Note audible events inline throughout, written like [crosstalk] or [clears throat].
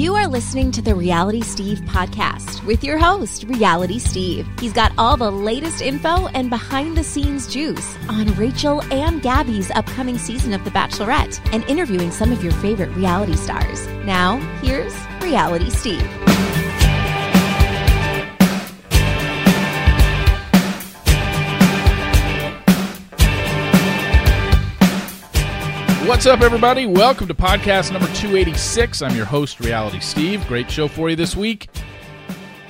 You are listening to the Reality Steve podcast with your host, Reality Steve. He's got all the latest info and behind the scenes juice on Rachel and Gabby's upcoming season of The Bachelorette and interviewing some of your favorite reality stars. Now, here's Reality Steve. What's up, everybody? Welcome to podcast number 286. I'm your host, Reality Steve. Great show for you this week.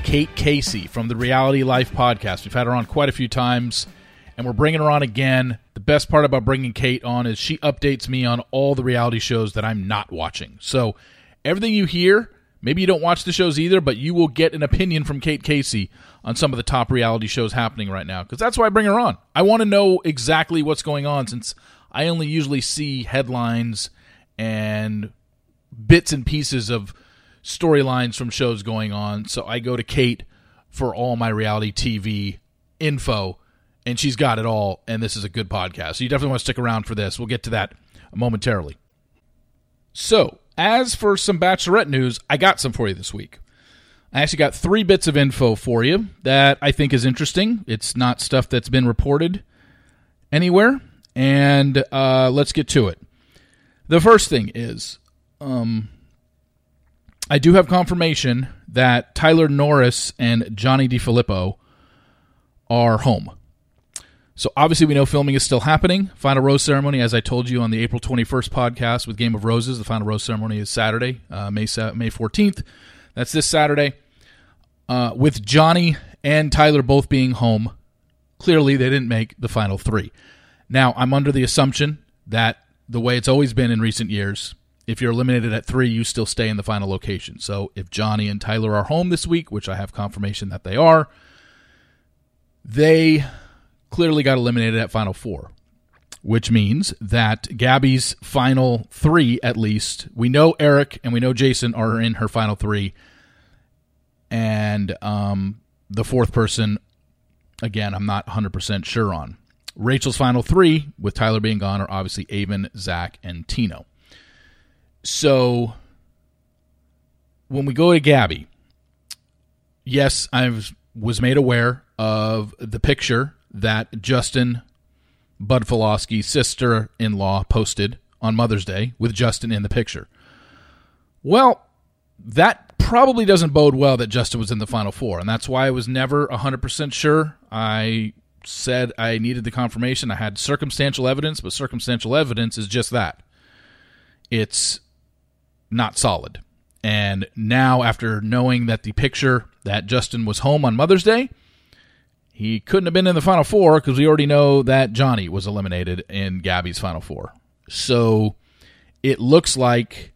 Kate Casey from the Reality Life podcast. We've had her on quite a few times, and we're bringing her on again. The best part about bringing Kate on is she updates me on all the reality shows that I'm not watching. So, everything you hear, maybe you don't watch the shows either, but you will get an opinion from Kate Casey on some of the top reality shows happening right now because that's why I bring her on. I want to know exactly what's going on since I only usually see headlines and bits and pieces of storylines from shows going on. So I go to Kate for all my reality TV info, and she's got it all. And this is a good podcast. So you definitely want to stick around for this. We'll get to that momentarily. So, as for some Bachelorette news, I got some for you this week. I actually got three bits of info for you that I think is interesting. It's not stuff that's been reported anywhere and uh, let's get to it. The first thing is, um, I do have confirmation that Tyler Norris and Johnny DePhillipo are home. So obviously, we know filming is still happening. Final rose ceremony, as I told you on the April 21st podcast with Game of Roses, the final rose ceremony is Saturday, uh, May May 14th. That's this Saturday. Uh, with Johnny and Tyler both being home, clearly they didn't make the final three. Now, I'm under the assumption that the way it's always been in recent years, if you're eliminated at three, you still stay in the final location. So if Johnny and Tyler are home this week, which I have confirmation that they are, they clearly got eliminated at final four, which means that Gabby's final three, at least, we know Eric and we know Jason are in her final three. And um, the fourth person, again, I'm not 100% sure on. Rachel's final three, with Tyler being gone, are obviously Aven, Zach, and Tino. So when we go to Gabby, yes, I was made aware of the picture that Justin Budfalowski's sister in law posted on Mother's Day with Justin in the picture. Well, that probably doesn't bode well that Justin was in the Final Four, and that's why I was never 100% sure. I said I needed the confirmation. I had circumstantial evidence, but circumstantial evidence is just that. It's not solid. And now, after knowing that the picture that Justin was home on Mother's Day, he couldn't have been in the Final Four because we already know that Johnny was eliminated in Gabby's Final Four. So it looks like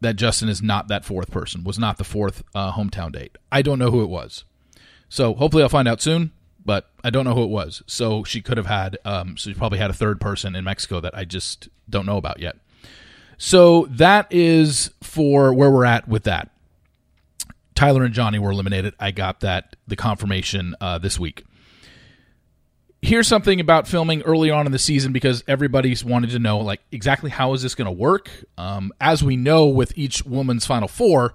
that Justin is not that fourth person, was not the fourth uh, hometown date. I don't know who it was. So hopefully I'll find out soon, but I don't know who it was. So she could have had, um, so she probably had a third person in Mexico that I just don't know about yet. So that is for where we're at with that. Tyler and Johnny were eliminated. I got that the confirmation uh, this week. Here's something about filming early on in the season because everybody's wanted to know like exactly how is this going to work. Um, as we know with each woman's final four,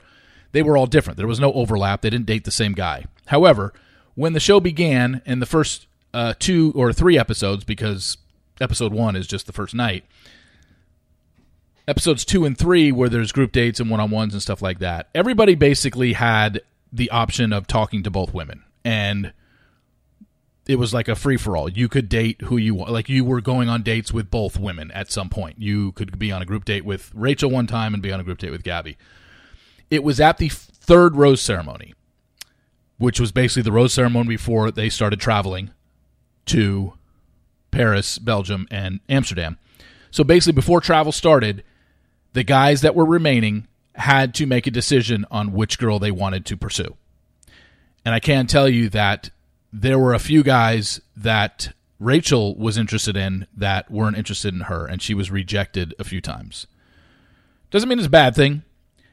they were all different. There was no overlap. They didn't date the same guy. However, when the show began in the first uh, two or three episodes, because episode one is just the first night, episodes two and three, where there's group dates and one on ones and stuff like that, everybody basically had the option of talking to both women. And it was like a free for all. You could date who you want. Like you were going on dates with both women at some point. You could be on a group date with Rachel one time and be on a group date with Gabby. It was at the third rose ceremony, which was basically the rose ceremony before they started traveling to Paris, Belgium, and Amsterdam. So basically, before travel started, the guys that were remaining had to make a decision on which girl they wanted to pursue. And I can tell you that there were a few guys that Rachel was interested in that weren't interested in her, and she was rejected a few times. Doesn't mean it's a bad thing.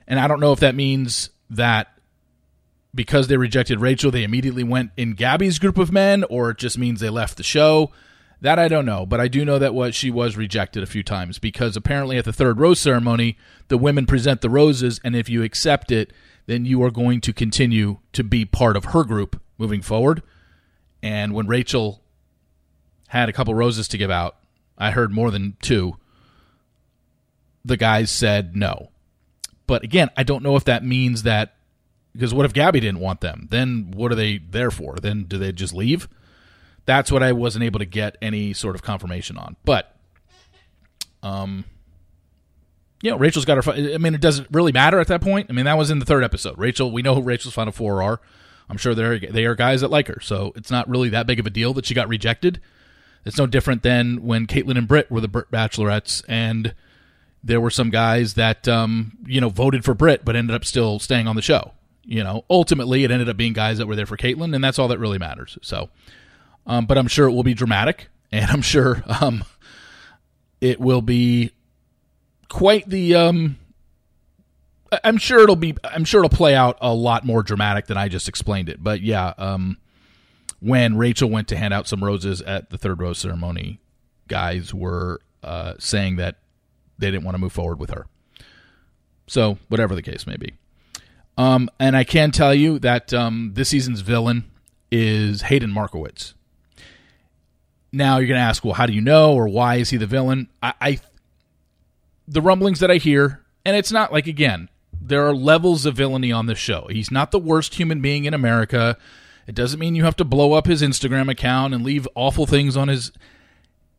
And I don't know if that means that because they rejected Rachel, they immediately went in Gabby's group of men, or it just means they left the show. That I don't know, but I do know that what she was rejected a few times because apparently at the third rose ceremony, the women present the roses, and if you accept it, then you are going to continue to be part of her group moving forward. And when Rachel had a couple roses to give out, I heard more than two. The guys said no. But again, I don't know if that means that because what if Gabby didn't want them? Then what are they there for? Then do they just leave? That's what I wasn't able to get any sort of confirmation on. But, um, you know, Rachel's got her. I mean, it doesn't really matter at that point. I mean, that was in the third episode. Rachel, we know who Rachel's final four are. I'm sure they're they are guys that like her, so it's not really that big of a deal that she got rejected. It's no different than when Kaitlyn and Britt were the Bachelorettes, and there were some guys that um, you know voted for Britt but ended up still staying on the show. You know, ultimately it ended up being guys that were there for Kaitlyn, and that's all that really matters. So, um, but I'm sure it will be dramatic, [laughs] and I'm sure um, it will be quite the. Um, I'm sure it'll be. I'm sure it'll play out a lot more dramatic than I just explained it. But yeah, um, when Rachel went to hand out some roses at the third rose ceremony, guys were uh, saying that they didn't want to move forward with her. So whatever the case may be. Um, and I can tell you that um, this season's villain is Hayden Markowitz. Now you're going to ask, well, how do you know, or why is he the villain? I, I, the rumblings that I hear, and it's not like again, there are levels of villainy on this show. He's not the worst human being in America. It doesn't mean you have to blow up his Instagram account and leave awful things on his.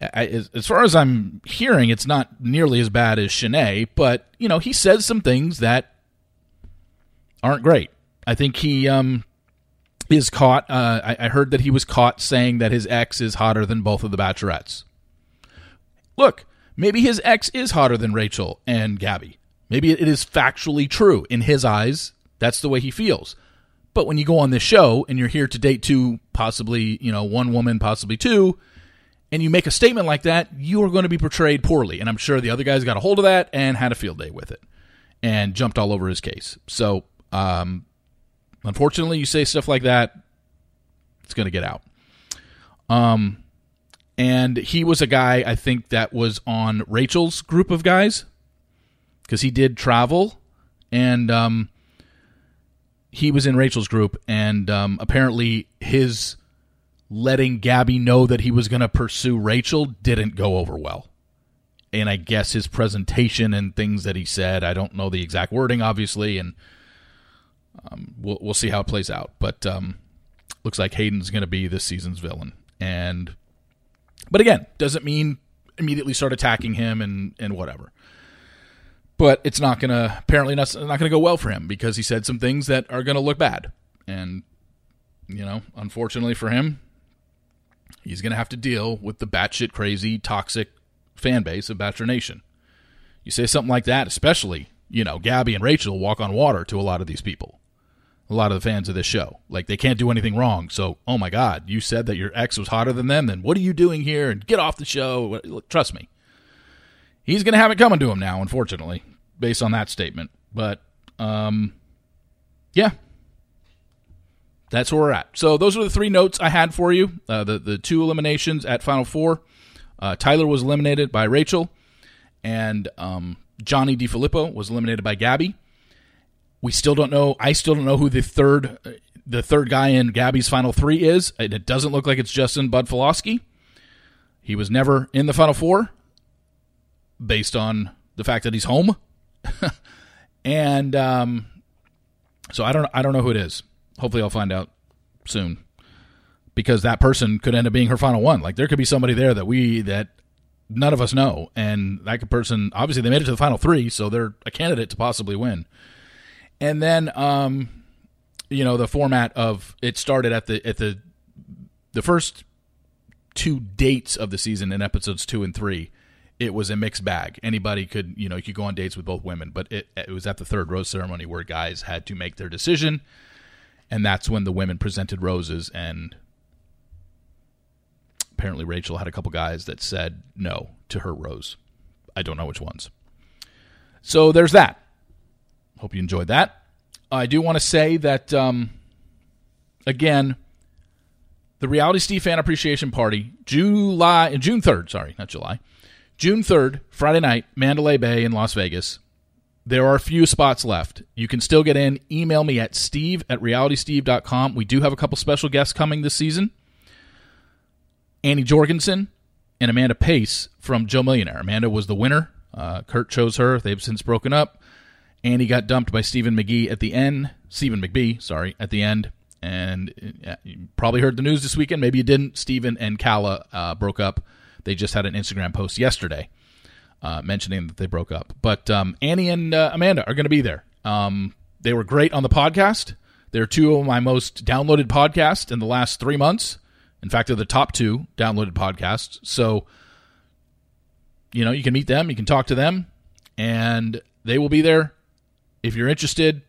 As far as I'm hearing, it's not nearly as bad as Shanae, but you know he says some things that aren't great. I think he um, is caught. Uh, I, I, heard that he was caught saying that his ex is hotter than both of the Bachelorettes. Look, maybe his ex is hotter than Rachel and Gabby. Maybe it is factually true in his eyes. That's the way he feels. But when you go on this show and you're here to date two, possibly you know one woman, possibly two, and you make a statement like that, you are going to be portrayed poorly. And I'm sure the other guys got a hold of that and had a field day with it and jumped all over his case. So um, unfortunately, you say stuff like that, it's going to get out. Um, and he was a guy I think that was on Rachel's group of guys because he did travel, and um, he was in Rachel's group, and um, apparently his letting Gabby know that he was going to pursue Rachel didn't go over well. And I guess his presentation and things that he said, I don't know the exact wording, obviously, and um, we'll we'll see how it plays out. But um, looks like Hayden's going to be this season's villain, and but again, doesn't mean immediately start attacking him and and whatever. But it's not going to apparently not, not going to go well for him because he said some things that are going to look bad, and you know, unfortunately for him, he's going to have to deal with the batshit crazy, toxic fan base of Bachelor Nation. You say something like that, especially you know, Gabby and Rachel walk on water to a lot of these people a lot of the fans of this show. Like they can't do anything wrong. So, oh my God, you said that your ex was hotter than them. Then what are you doing here? And get off the show. Trust me, he's going to have it coming to him now. Unfortunately, based on that statement. But um, yeah, that's where we're at. So those are the three notes I had for you. Uh, the the two eliminations at Final Four. Uh, Tyler was eliminated by Rachel, and um, Johnny DePhillipo was eliminated by Gabby. We still don't know. I still don't know who the third the third guy in Gabby's final three is. It doesn't look like it's Justin Budfalowski. He was never in the final four, based on the fact that he's home, [laughs] and um, so I don't I don't know who it is. Hopefully, I'll find out soon because that person could end up being her final one. Like there could be somebody there that we that none of us know, and that person obviously they made it to the final three, so they're a candidate to possibly win. And then, um, you know, the format of it started at the at the the first two dates of the season in episodes two and three. It was a mixed bag. Anybody could, you know, you could go on dates with both women, but it it was at the third rose ceremony where guys had to make their decision, and that's when the women presented roses and apparently Rachel had a couple guys that said no to her rose. I don't know which ones. So there's that. Hope you enjoyed that. I do want to say that, um, again, the Reality Steve Fan Appreciation Party, July June third. Sorry, not July. June third, Friday night, Mandalay Bay in Las Vegas. There are a few spots left. You can still get in. Email me at steve at realitysteve.com. We do have a couple special guests coming this season. Annie Jorgensen and Amanda Pace from Joe Millionaire. Amanda was the winner. Uh, Kurt chose her. They've since broken up. Annie got dumped by Steven McGee at the end. Steven McBee, sorry, at the end. And uh, you probably heard the news this weekend. Maybe you didn't. Steven and Kala uh, broke up. They just had an Instagram post yesterday uh, mentioning that they broke up. But um, Annie and uh, Amanda are going to be there. Um, they were great on the podcast. They're two of my most downloaded podcasts in the last three months. In fact, they're the top two downloaded podcasts. So, you know, you can meet them, you can talk to them, and they will be there. If you're interested,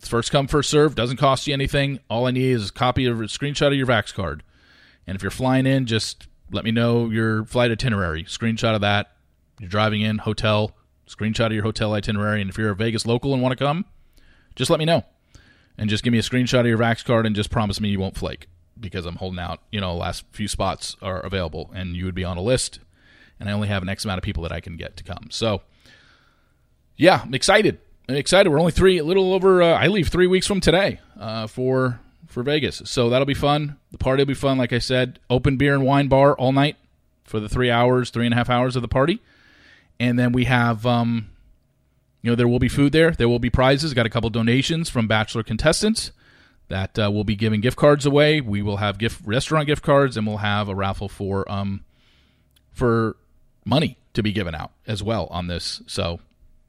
first come, first serve. Doesn't cost you anything. All I need is a copy of a screenshot of your Vax card. And if you're flying in, just let me know your flight itinerary. Screenshot of that. You're driving in, hotel, screenshot of your hotel itinerary. And if you're a Vegas local and want to come, just let me know. And just give me a screenshot of your Vax card and just promise me you won't flake because I'm holding out. You know, last few spots are available and you would be on a list. And I only have an X amount of people that I can get to come. So, yeah, I'm excited. I'm excited. We're only three, a little over. Uh, I leave three weeks from today uh, for for Vegas, so that'll be fun. The party will be fun. Like I said, open beer and wine bar all night for the three hours, three and a half hours of the party and then we have um, you know there will be food there there will be prizes got a couple donations from bachelor contestants that uh, we'll be giving gift cards away we will have gift restaurant gift cards and we'll have a raffle for um for money to be given out as well on this so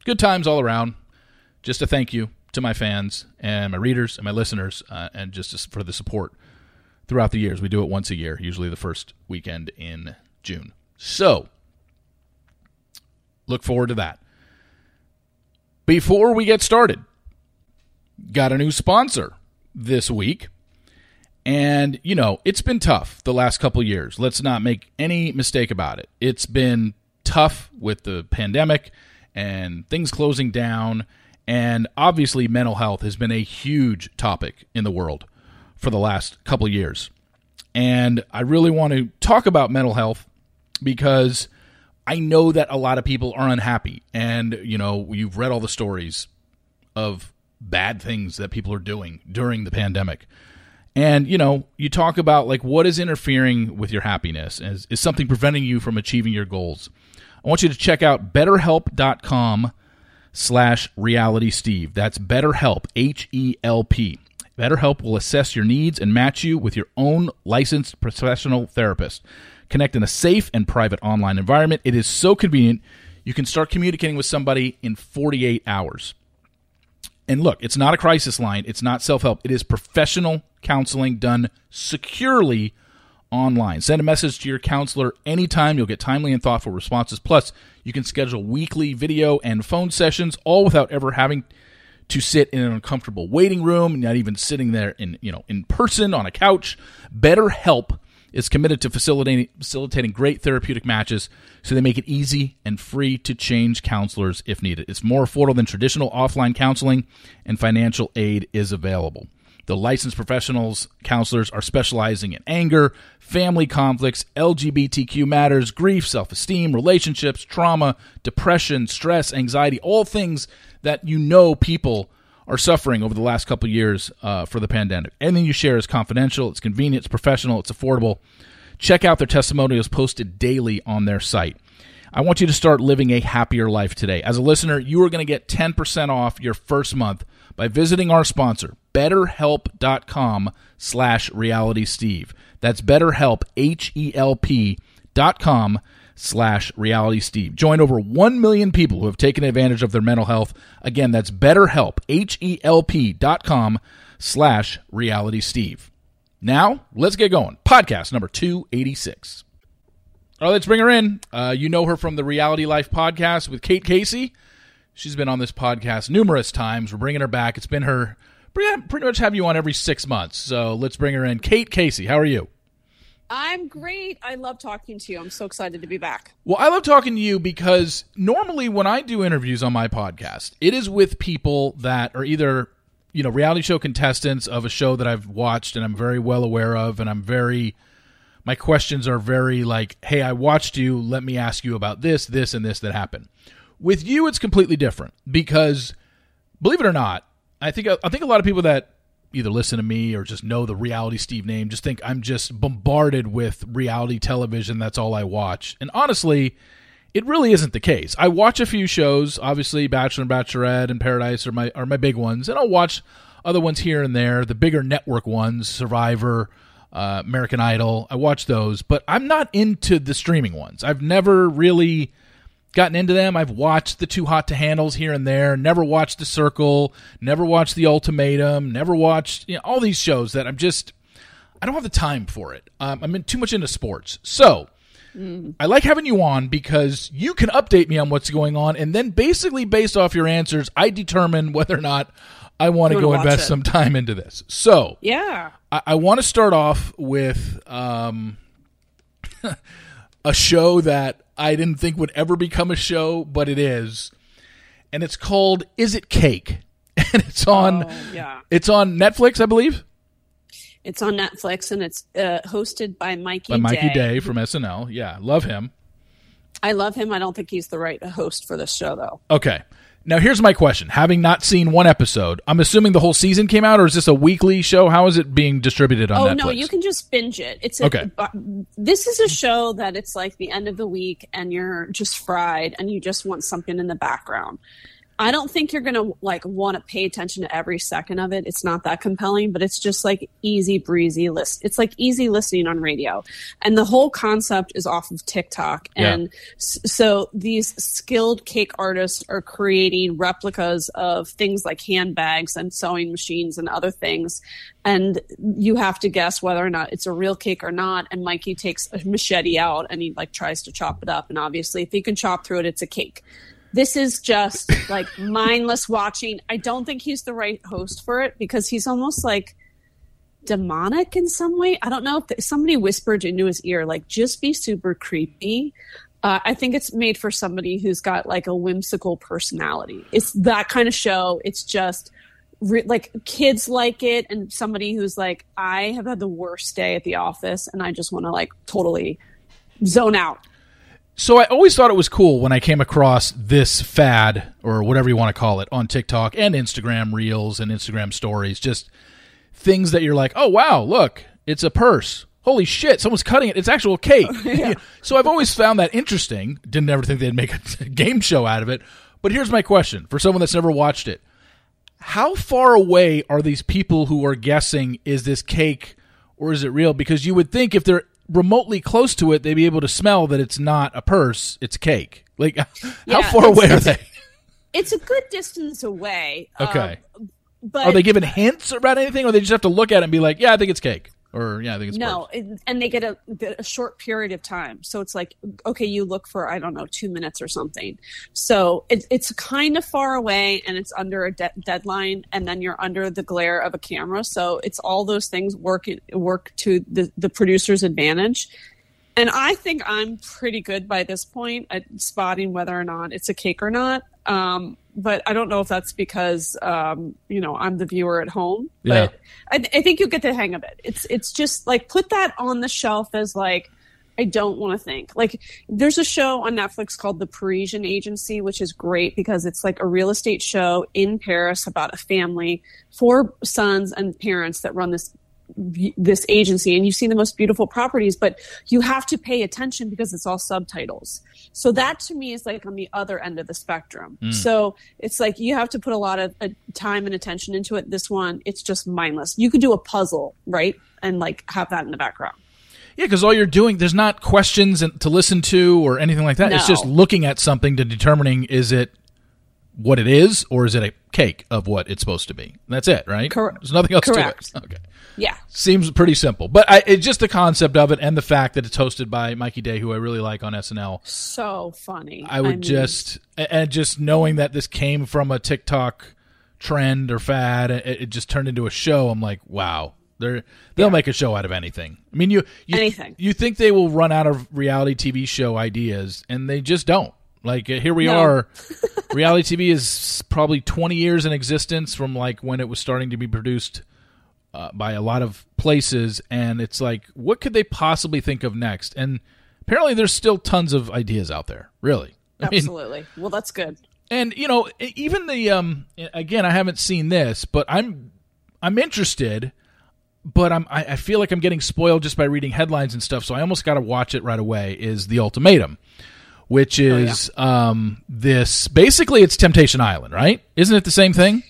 good times all around just a thank you to my fans and my readers and my listeners uh, and just for the support throughout the years we do it once a year usually the first weekend in june so Look forward to that. Before we get started, got a new sponsor this week. And, you know, it's been tough the last couple years. Let's not make any mistake about it. It's been tough with the pandemic and things closing down. And obviously, mental health has been a huge topic in the world for the last couple years. And I really want to talk about mental health because I know that a lot of people are unhappy, and you know you've read all the stories of bad things that people are doing during the pandemic. And you know, you talk about like what is interfering with your happiness? Is, is something preventing you from achieving your goals? I want you to check out betterhelp.com slash reality steve. That's betterhelp, H E L P. BetterHelp will assess your needs and match you with your own licensed professional therapist. Connect in a safe and private online environment. It is so convenient. You can start communicating with somebody in 48 hours. And look, it's not a crisis line, it's not self help, it is professional counseling done securely online. Send a message to your counselor anytime. You'll get timely and thoughtful responses. Plus, you can schedule weekly video and phone sessions all without ever having to sit in an uncomfortable waiting room, not even sitting there in, you know, in person on a couch. BetterHelp is committed to facilitating, facilitating great therapeutic matches so they make it easy and free to change counselors if needed. It's more affordable than traditional offline counseling, and financial aid is available. The licensed professionals, counselors, are specializing in anger, family conflicts, LGBTQ matters, grief, self esteem, relationships, trauma, depression, stress, anxiety, all things that you know people are suffering over the last couple years uh, for the pandemic. Anything you share is confidential, it's convenient, it's professional, it's affordable. Check out their testimonials posted daily on their site. I want you to start living a happier life today. As a listener, you are going to get 10% off your first month by visiting our sponsor, betterhelp.com slash realitysteve. That's betterhelp, H-E-L-P dot com slash reality steve. Join over 1 million people who have taken advantage of their mental health. Again that's betterhelp h-e-l-p dot com slash reality steve. Now let's get going. Podcast number 286 all right let's bring her in. Uh, you know her from the reality life podcast with kate casey. She's been on this podcast numerous times. We're bringing her back. It's been her pretty much have you on every six months so let's bring her in kate casey how are you I'm great. I love talking to you. I'm so excited to be back. Well, I love talking to you because normally when I do interviews on my podcast, it is with people that are either you know reality show contestants of a show that I've watched and I'm very well aware of, and I'm very my questions are very like, hey, I watched you. Let me ask you about this, this, and this that happened. With you, it's completely different because, believe it or not, I think I think a lot of people that either listen to me or just know the reality Steve name just think I'm just bombarded with reality television. That's all I watch, and honestly. It really isn't the case. I watch a few shows. Obviously, Bachelor and Bachelorette and Paradise are my are my big ones, and I'll watch other ones here and there. The bigger network ones, Survivor, uh, American Idol. I watch those, but I'm not into the streaming ones. I've never really gotten into them. I've watched the Too Hot to Handles here and there. Never watched The Circle. Never watched The Ultimatum. Never watched you know, all these shows that I'm just I don't have the time for it. Um, I'm in, too much into sports. So I like having you on because you can update me on what's going on, and then basically based off your answers, I determine whether or not I want to go invest it. some time into this. So Yeah. I, I want to start off with um, [laughs] a show that I didn't think would ever become a show, but it is, and it's called "Is It Cake?" [laughs] and it's on Oh, yeah. it's on Netflix, I believe, It's on Netflix and it's uh, hosted by Mikey by Mikey Day. Day from SNL. Yeah, love him. I love him. I don't think he's the right host for this show, though. Okay. Now here's my question. Having not seen one episode, I'm assuming the whole season came out, or is this a weekly show? How is it being distributed on Oh Netflix? no, you can just binge it. It's a, Okay. This is a show that it's like the end of the week, and you're just fried, and you just want something in the background. I don't think you're gonna like want to pay attention to every second of it. It's not that compelling, but it's just like easy breezy list. It's like easy listening on radio, and the whole concept is off of TikTok. Yeah. And so these skilled cake artists are creating replicas of things like handbags and sewing machines and other things. And you have to guess whether or not it's a real cake or not. And Mikey takes a machete out and he like tries to chop it up. And obviously, if he can chop through it, it's a cake. This is just like [laughs] mindless watching. I don't think he's the right host for it because he's almost like demonic in some way. I don't know if somebody whispered into his ear, like, just be super creepy. Uh, I think it's made for somebody who's got like a whimsical personality. It's that kind of show. It's just re- like kids like it, and somebody who's like, I have had the worst day at the office, and I just want to like totally zone out. So I always thought it was cool when I came across this fad or whatever you want to call it on TikTok and Instagram Reels and Instagram Stories. Just things that you're like, oh wow, look, it's a purse. Holy shit, someone's cutting it. It's actual cake. [laughs] so I've always found that interesting. Didn't ever think they'd make a [laughs] game show out of it. But here's my question for someone that's never watched it: How far away are these people who are guessing is this cake or is it real? Because you would think if they're remotely close to it, they'd be able to smell that it's not a purse, it's cake. Like, [laughs] how Yeah, far away are they? It's a good distance away. um, Okay. but Are they giving hints about anything, or they just have to look at it and be like, "Yeah, I think it's cake," or "Yeah, I think it's No, it, and they get a, a short period of time. So it's like, okay, you look for, I don't know, two minutes or something. So it, it's kind of far away and it's under a de- deadline and then you're under the glare of a camera. So it's all those things work, work to the, the producer's advantage. And I think I'm pretty good by this point at spotting whether or not it's a cake or not. Um, but I don't know if that's because um, you know I'm the viewer at home. Yeah. But I, I think you'll get the hang of it. It's it's just like put that on the shelf as like I don't want to think. Like there's a show on Netflix called The Parisian Agency, which is great because it's like a real estate show in Paris about a family, four sons and parents that run this this agency and you see the most beautiful properties but you have to pay attention because it's all subtitles so that to me is like on the other end of the spectrum so it's like you have to put a lot of uh, time and attention into it this one it's just mindless you could do a puzzle right and like have that in the background Yeah, because all you're doing, there's not questions and- to listen to or anything like that. It's just looking at something to determining is it what it is or is it a cake of what it's supposed to be. That's it, right? Correct. There's nothing else Correct. to it. Okay. Yeah Seems pretty simple, but I, it's just the concept of it and the fact that it's hosted by Mikey Day, who I really like on SNL. so funny I would mean, just and just knowing that this came from a TikTok trend or fad, it, it just turned into a show. I'm like, wow, they're they'll make a show out of anything. I mean, you, you Anything. You think they will run out of reality TV show ideas, and they just don't. Like uh, here we No. are. [laughs] reality TV is probably 20 years in existence from like when it was starting to be produced uh, by a lot of places, and it's like, what could they possibly think of next? And apparently, there's still tons of ideas out there. Really, I mean, Absolutely. well, that's good. and you know, even the um, again, I haven't seen this, but I'm I'm interested, but I'm I, I feel like I'm getting spoiled just by reading headlines and stuff. So I almost got to watch it right away. Is the ultimatum, which is um this basically it's Temptation Island, right? Isn't it the same thing?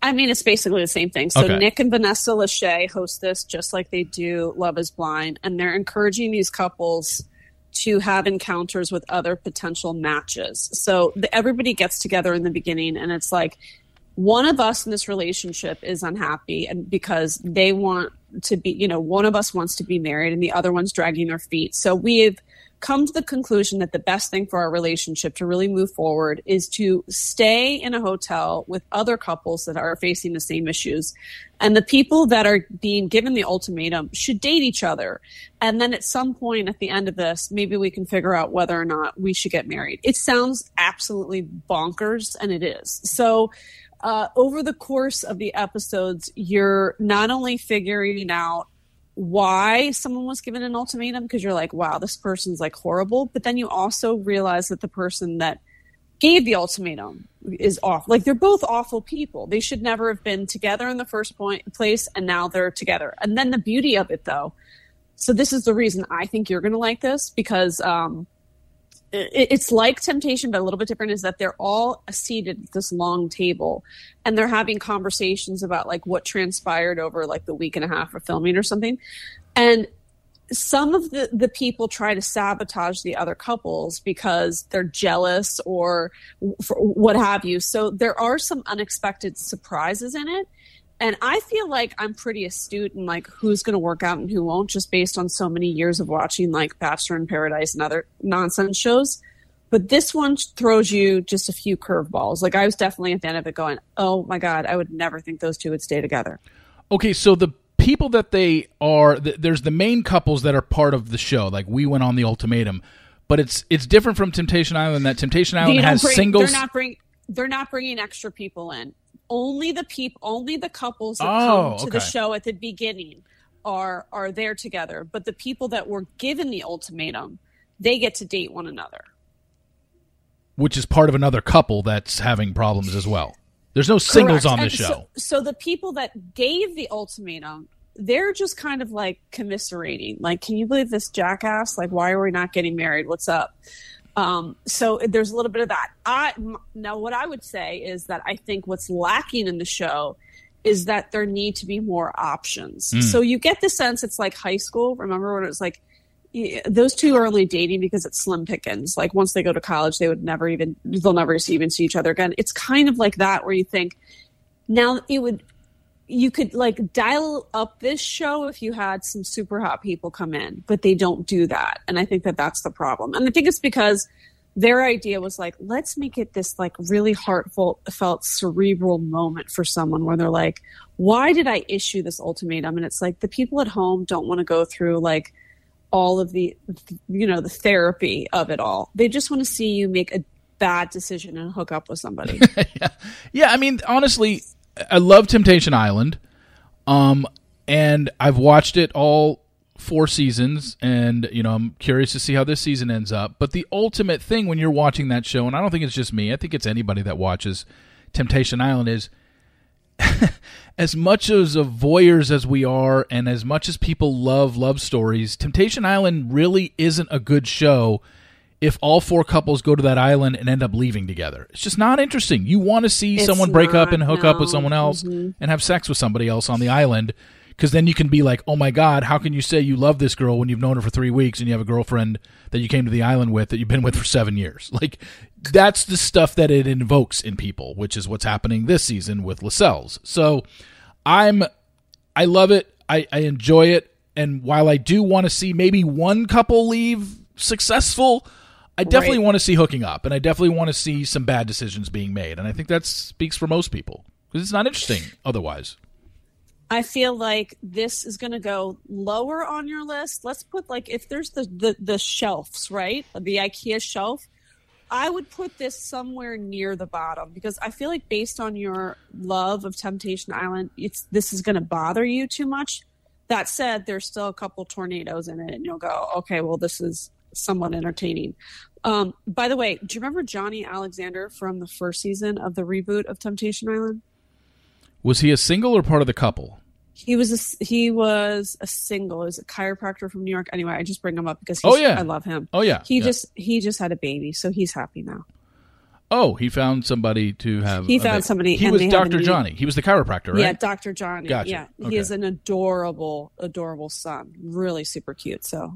I mean, it's basically the same thing. So Okay. Nick and Vanessa Lachey host this just like they do Love Is Blind, and they're encouraging these couples to have encounters with other potential matches. So the, everybody gets together in the beginning, and it's like one of us in this relationship is unhappy, and because they want to be, you know, one of us wants to be married, and the other one's dragging their feet. So we've come to the conclusion that the best thing for our relationship to really move forward is to stay in a hotel with other couples that are facing the same issues. And the people that are being given the ultimatum should date each other. And then at some point at the end of this, maybe we can figure out whether or not we should get married. It sounds absolutely bonkers, and it is. So, uh, over the course of the episodes, you're not only figuring out why someone was given an ultimatum because you're like, wow, this person's like horrible. But then you also realize that the person that gave the ultimatum is off. Like they're both awful people. They should never have been together in the first point place, and now they're together. And then the beauty of it, though. So this is the reason I think you're going to like this because um, it's like temptation but a little bit different is that they're all seated at this long table and they're having conversations about like what transpired over like the week and a half of filming or something. And some of the, the people try to sabotage the other couples because they're jealous or what have you. So there are some unexpected surprises in it and I feel like I'm pretty astute in like who's going to work out and who won't, just based on so many years of watching like Bachelor in Paradise and other nonsense shows. But this one throws you just a few curveballs. Like I was definitely at the end of it going, "Oh my god, I would never think those two would stay together." Okay, so the people that they are, th- there's the main couples that are part of the show. Like we went on the ultimatum, but it's it's different from Temptation Island. That Temptation Island has bring- singles. They're not bring. They're not bringing extra people in. Only the people. Only the couples that Oh, come to the show at the beginning are are there together. But the people that were given the ultimatum, they get to date one another. which is part of another couple that's having problems as well. There's no singles Correct. on And show. So, so the people that gave the ultimatum, they're just kind of like commiserating. Like, can you believe this jackass? Like, why are we not getting married? What's up? Um, so there's a little bit of that. I m- now what I would say is that I think what's lacking in the show is that there need to be more options. Mm. So you get the sense it's like high school. Remember when it was like y- those two are only dating because it's slim pickings. Like once they go to college, they would never even they'll never even see each other again. It's kind of like that where you think now it would you could like dial up this show if you had some super hot people come in, but they don't do that, and I think that that's the problem. And I think it's because their idea was like, let's make it this like really heartfelt, felt cerebral moment for someone where they're like, why did I issue this ultimatum? And it's like the people at home don't want to go through like all of the you know the therapy of it all. They just want to see you make a bad decision and hook up with somebody. [laughs] Yeah, yeah. I mean, honestly, I love Temptation Island, um, and I've watched it all four seasons, and you know, I'm curious to see how this season ends up. But the ultimate thing when you're watching that show, and I don't think it's just me, I think it's anybody that watches Temptation Island, is [laughs] as much as of voyeurs as we are, and as much as people love love stories, Temptation Island really isn't a good show if all four couples go to that island and end up leaving together. It's just not interesting. You want to see It's someone break up and hook up with someone else Mhm. and have sex with somebody else on the island because then you can be like, oh my God, how can you say you love this girl when you've known her for three weeks and you have a girlfriend that you came to the island with that you've been with for seven years? [laughs] Like, that's the stuff that it invokes in people, which is what's happening this season with Lascelles. So I'm, I love it. I, I enjoy it. And while I do want to see maybe one couple leave successful, I definitely Right. want to see hooking up, and I definitely want to see some bad decisions being made. And I think that speaks for most people because it's not interesting otherwise. I feel like this is going to go lower on your list. Let's put like if there's the, the the shelves, right? The IKEA shelf. I would put this somewhere near the bottom because I feel like based on your love of Temptation Island, it's this is going to bother you too much. That said, there's still a couple tornadoes in it, and you'll go, okay, well, this is somewhat entertaining. Um, by the way, do you remember Johnny Alexander from the first season of the reboot of Temptation Island? Was he a single or part of the couple? He was a, he was a single. He was a chiropractor from New York. Anyway, I just bring him up because Oh, yeah. I love him. Oh yeah. He yeah. just he just had a baby, so he's happy now. Oh, he found somebody to have. He found baby. somebody, He and was they have a Doctor Johnny. He was the chiropractor, right? Yeah, Dr. Johnny. Gotcha. Yeah, Okay. he is an adorable, adorable son. Really super cute. So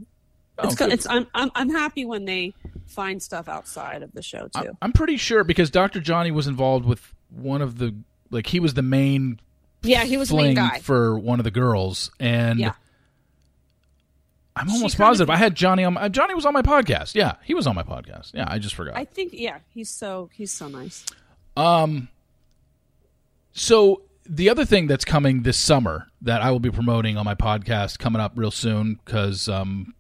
it's Oh. It's I'm, I'm I'm happy when they find stuff outside of the show too. I'm pretty sure because Doctor Johnny was involved with one of the like he was the main yeah, he was the main guy. for one of the girls, and Yeah. I'm almost kind of- positive I had Johnny on. My, Johnny was on my podcast. Yeah, he was on my podcast. Yeah, I just forgot. I think yeah, he's so he's so nice. Um. So the other thing that's coming this summer that I will be promoting on my podcast coming up real soon because um,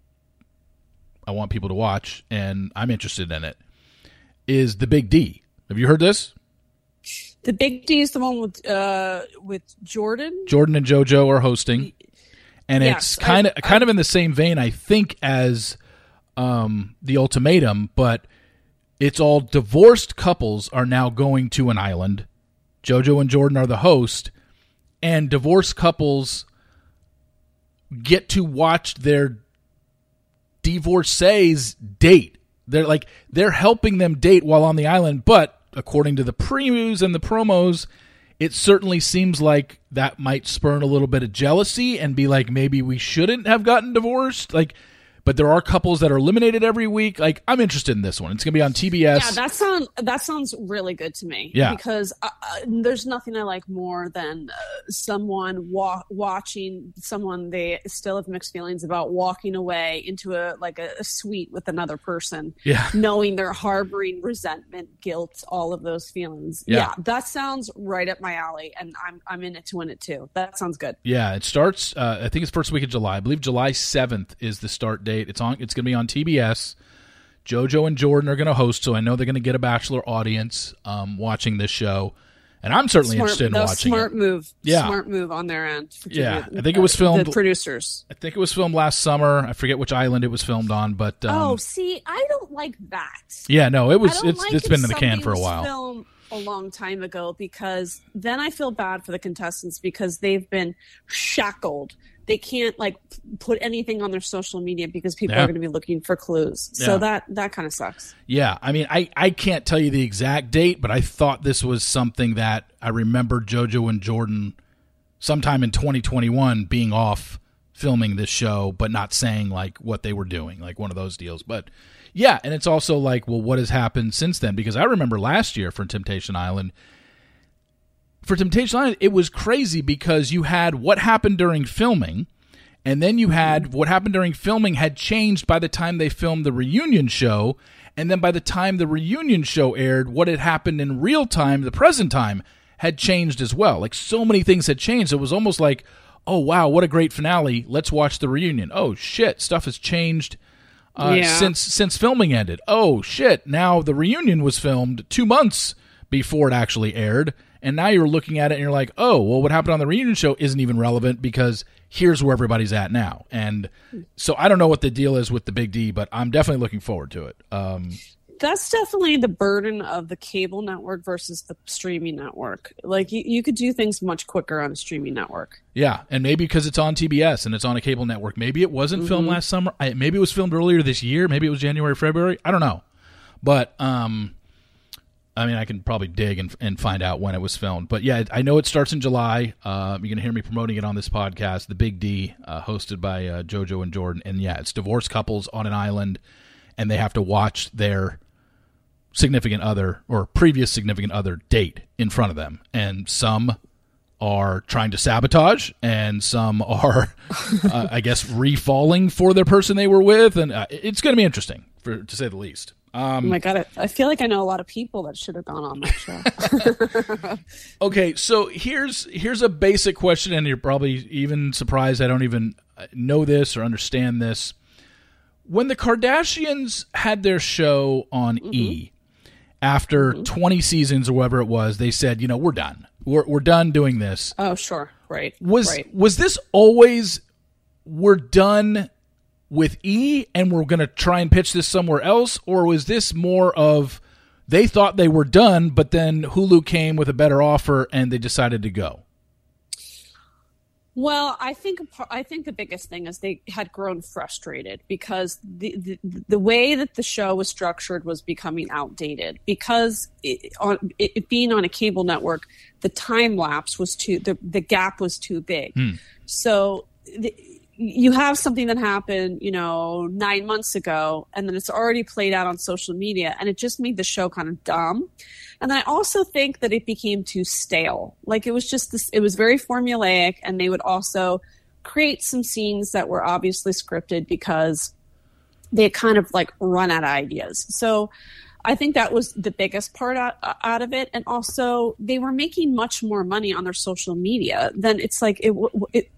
I want people to watch and I'm interested in it is the Big D. Have you heard this? The Big D is the one with uh with Jordan. Jordan and JoJo are hosting, and Yes, it's kind of kind of in the same vein, I think, as um, the ultimatum, but it's all divorced couples are now going to an island. JoJo and Jordan are the host, and divorced couples get to watch their divorcees date. They're like they're helping them date while on the island, but according to the previews and the promos, it certainly seems like that might spurn a little bit of jealousy and be like maybe we shouldn't have gotten divorced. Like but there are couples that are eliminated every week. Like I'm interested in this one. It's going to be on TBS. Yeah, that sound that sounds really good to me. Yeah. because uh, uh, there's nothing I like more than uh, someone wa- watching someone they still have mixed feelings about walking away into a like a, a suite with another person, yeah. knowing they're harboring resentment, guilt, all of those feelings. Yeah. Yeah. that sounds right up my alley, and I'm I'm in it to win it too. That sounds good. Yeah, it starts. Uh, I think it's first week of July. I believe July seventh is the start date. It's on. It's going to be on TBS. JoJo and Jordan are going to host, so I know they're going to get a bachelor audience um, watching this show, and I'm certainly Smart, interested in watching smart it. move. Yeah. smart move on their end. for Yeah, TV, I think it was filmed- The producers. I think it was filmed last summer. I forget which island it was filmed on, but um, oh, see, I don't like that. yeah, no, it was. I don't It's like it's if been in the can for a while. filmed a long time ago because then I feel bad for the contestants because they've been shackled. They can't like put anything on their social media because people Yeah. are going to be looking for clues. So Yeah. that that kind of sucks. Yeah, I mean, I, I can't tell you the exact date, but I thought this was something that I remember JoJo and Jordan sometime in 2021 being off filming this show, but not saying like what they were doing, like one of those deals. But yeah, and it's also like, well, what has happened since then? Because I remember last year for Temptation Island, for Temptation Island, it was crazy because you had what happened during filming, and then you had what happened during filming had changed by the time they filmed the reunion show, and then by the time the reunion show aired, what had happened in real time, the present time, had changed as well. Like so many things had changed. It was almost like, oh wow, what a great finale. Let's watch the reunion. Oh shit, stuff has changed uh, Yeah. since since filming ended. Oh shit! Now the reunion was filmed two months before it actually aired, and now you're looking at it and you're like, oh well, what happened on the reunion show isn't even relevant because here's where everybody's at now. And so I don't know what the deal is with the Big D, but I'm definitely looking forward to it. Um, That's definitely the burden of the cable network versus the streaming network. Like you, you could do things much quicker on a streaming network. yeah, and maybe because it's on TBS and it's on a cable network, maybe it wasn't filmed Mm-hmm. last summer. I, maybe it was filmed earlier this year. Maybe it was January, February. I don't know, but um, I mean, I can probably dig and, and find out when it was filmed. But yeah, I know it starts in July. Uh, you're gonna hear me promoting it on this podcast, The Big D, uh, hosted by uh, JoJo and Jordan. And yeah, it's divorced couples on an island, and they have to watch their significant other or previous significant other date in front of them, and some are trying to sabotage, and some [laughs] are, uh, I guess, refalling for their person they were with, and uh, it's going to be interesting, for to say the least. Oh my god, I, I feel like I know a lot of people that should have gone on that show. [laughs] Okay, so here's here's a basic question, and you're probably even surprised I don't even uh, know this or understand this. When the Kardashians had their show on E, after mm-hmm. 20 seasons or whatever it was, they said, you know, we're done. We're, we're done doing this. Oh, sure. Right. Was, right. was this always, we're done with E and we're going to try and pitch this somewhere else? Or was this more of they thought they were done, but then Hulu came with a better offer and they decided to go? Well, I think I think the biggest thing is they had grown frustrated because the the, the way that the show was structured was becoming outdated because it, on it, being on a cable network, the time lapse was too the the gap was too big. Hmm. So the, you have something that happened, you know, nine months ago, and then it's already played out on social media, and it just made the show kind of dumb. And then I also think that it became too stale. Like it was just this, it was very formulaic, and they would also create some scenes that were obviously scripted because they kind of like run out of ideas. So I think that was the biggest part out, out of it. And also, they were making much more money on their social media than it's like it, it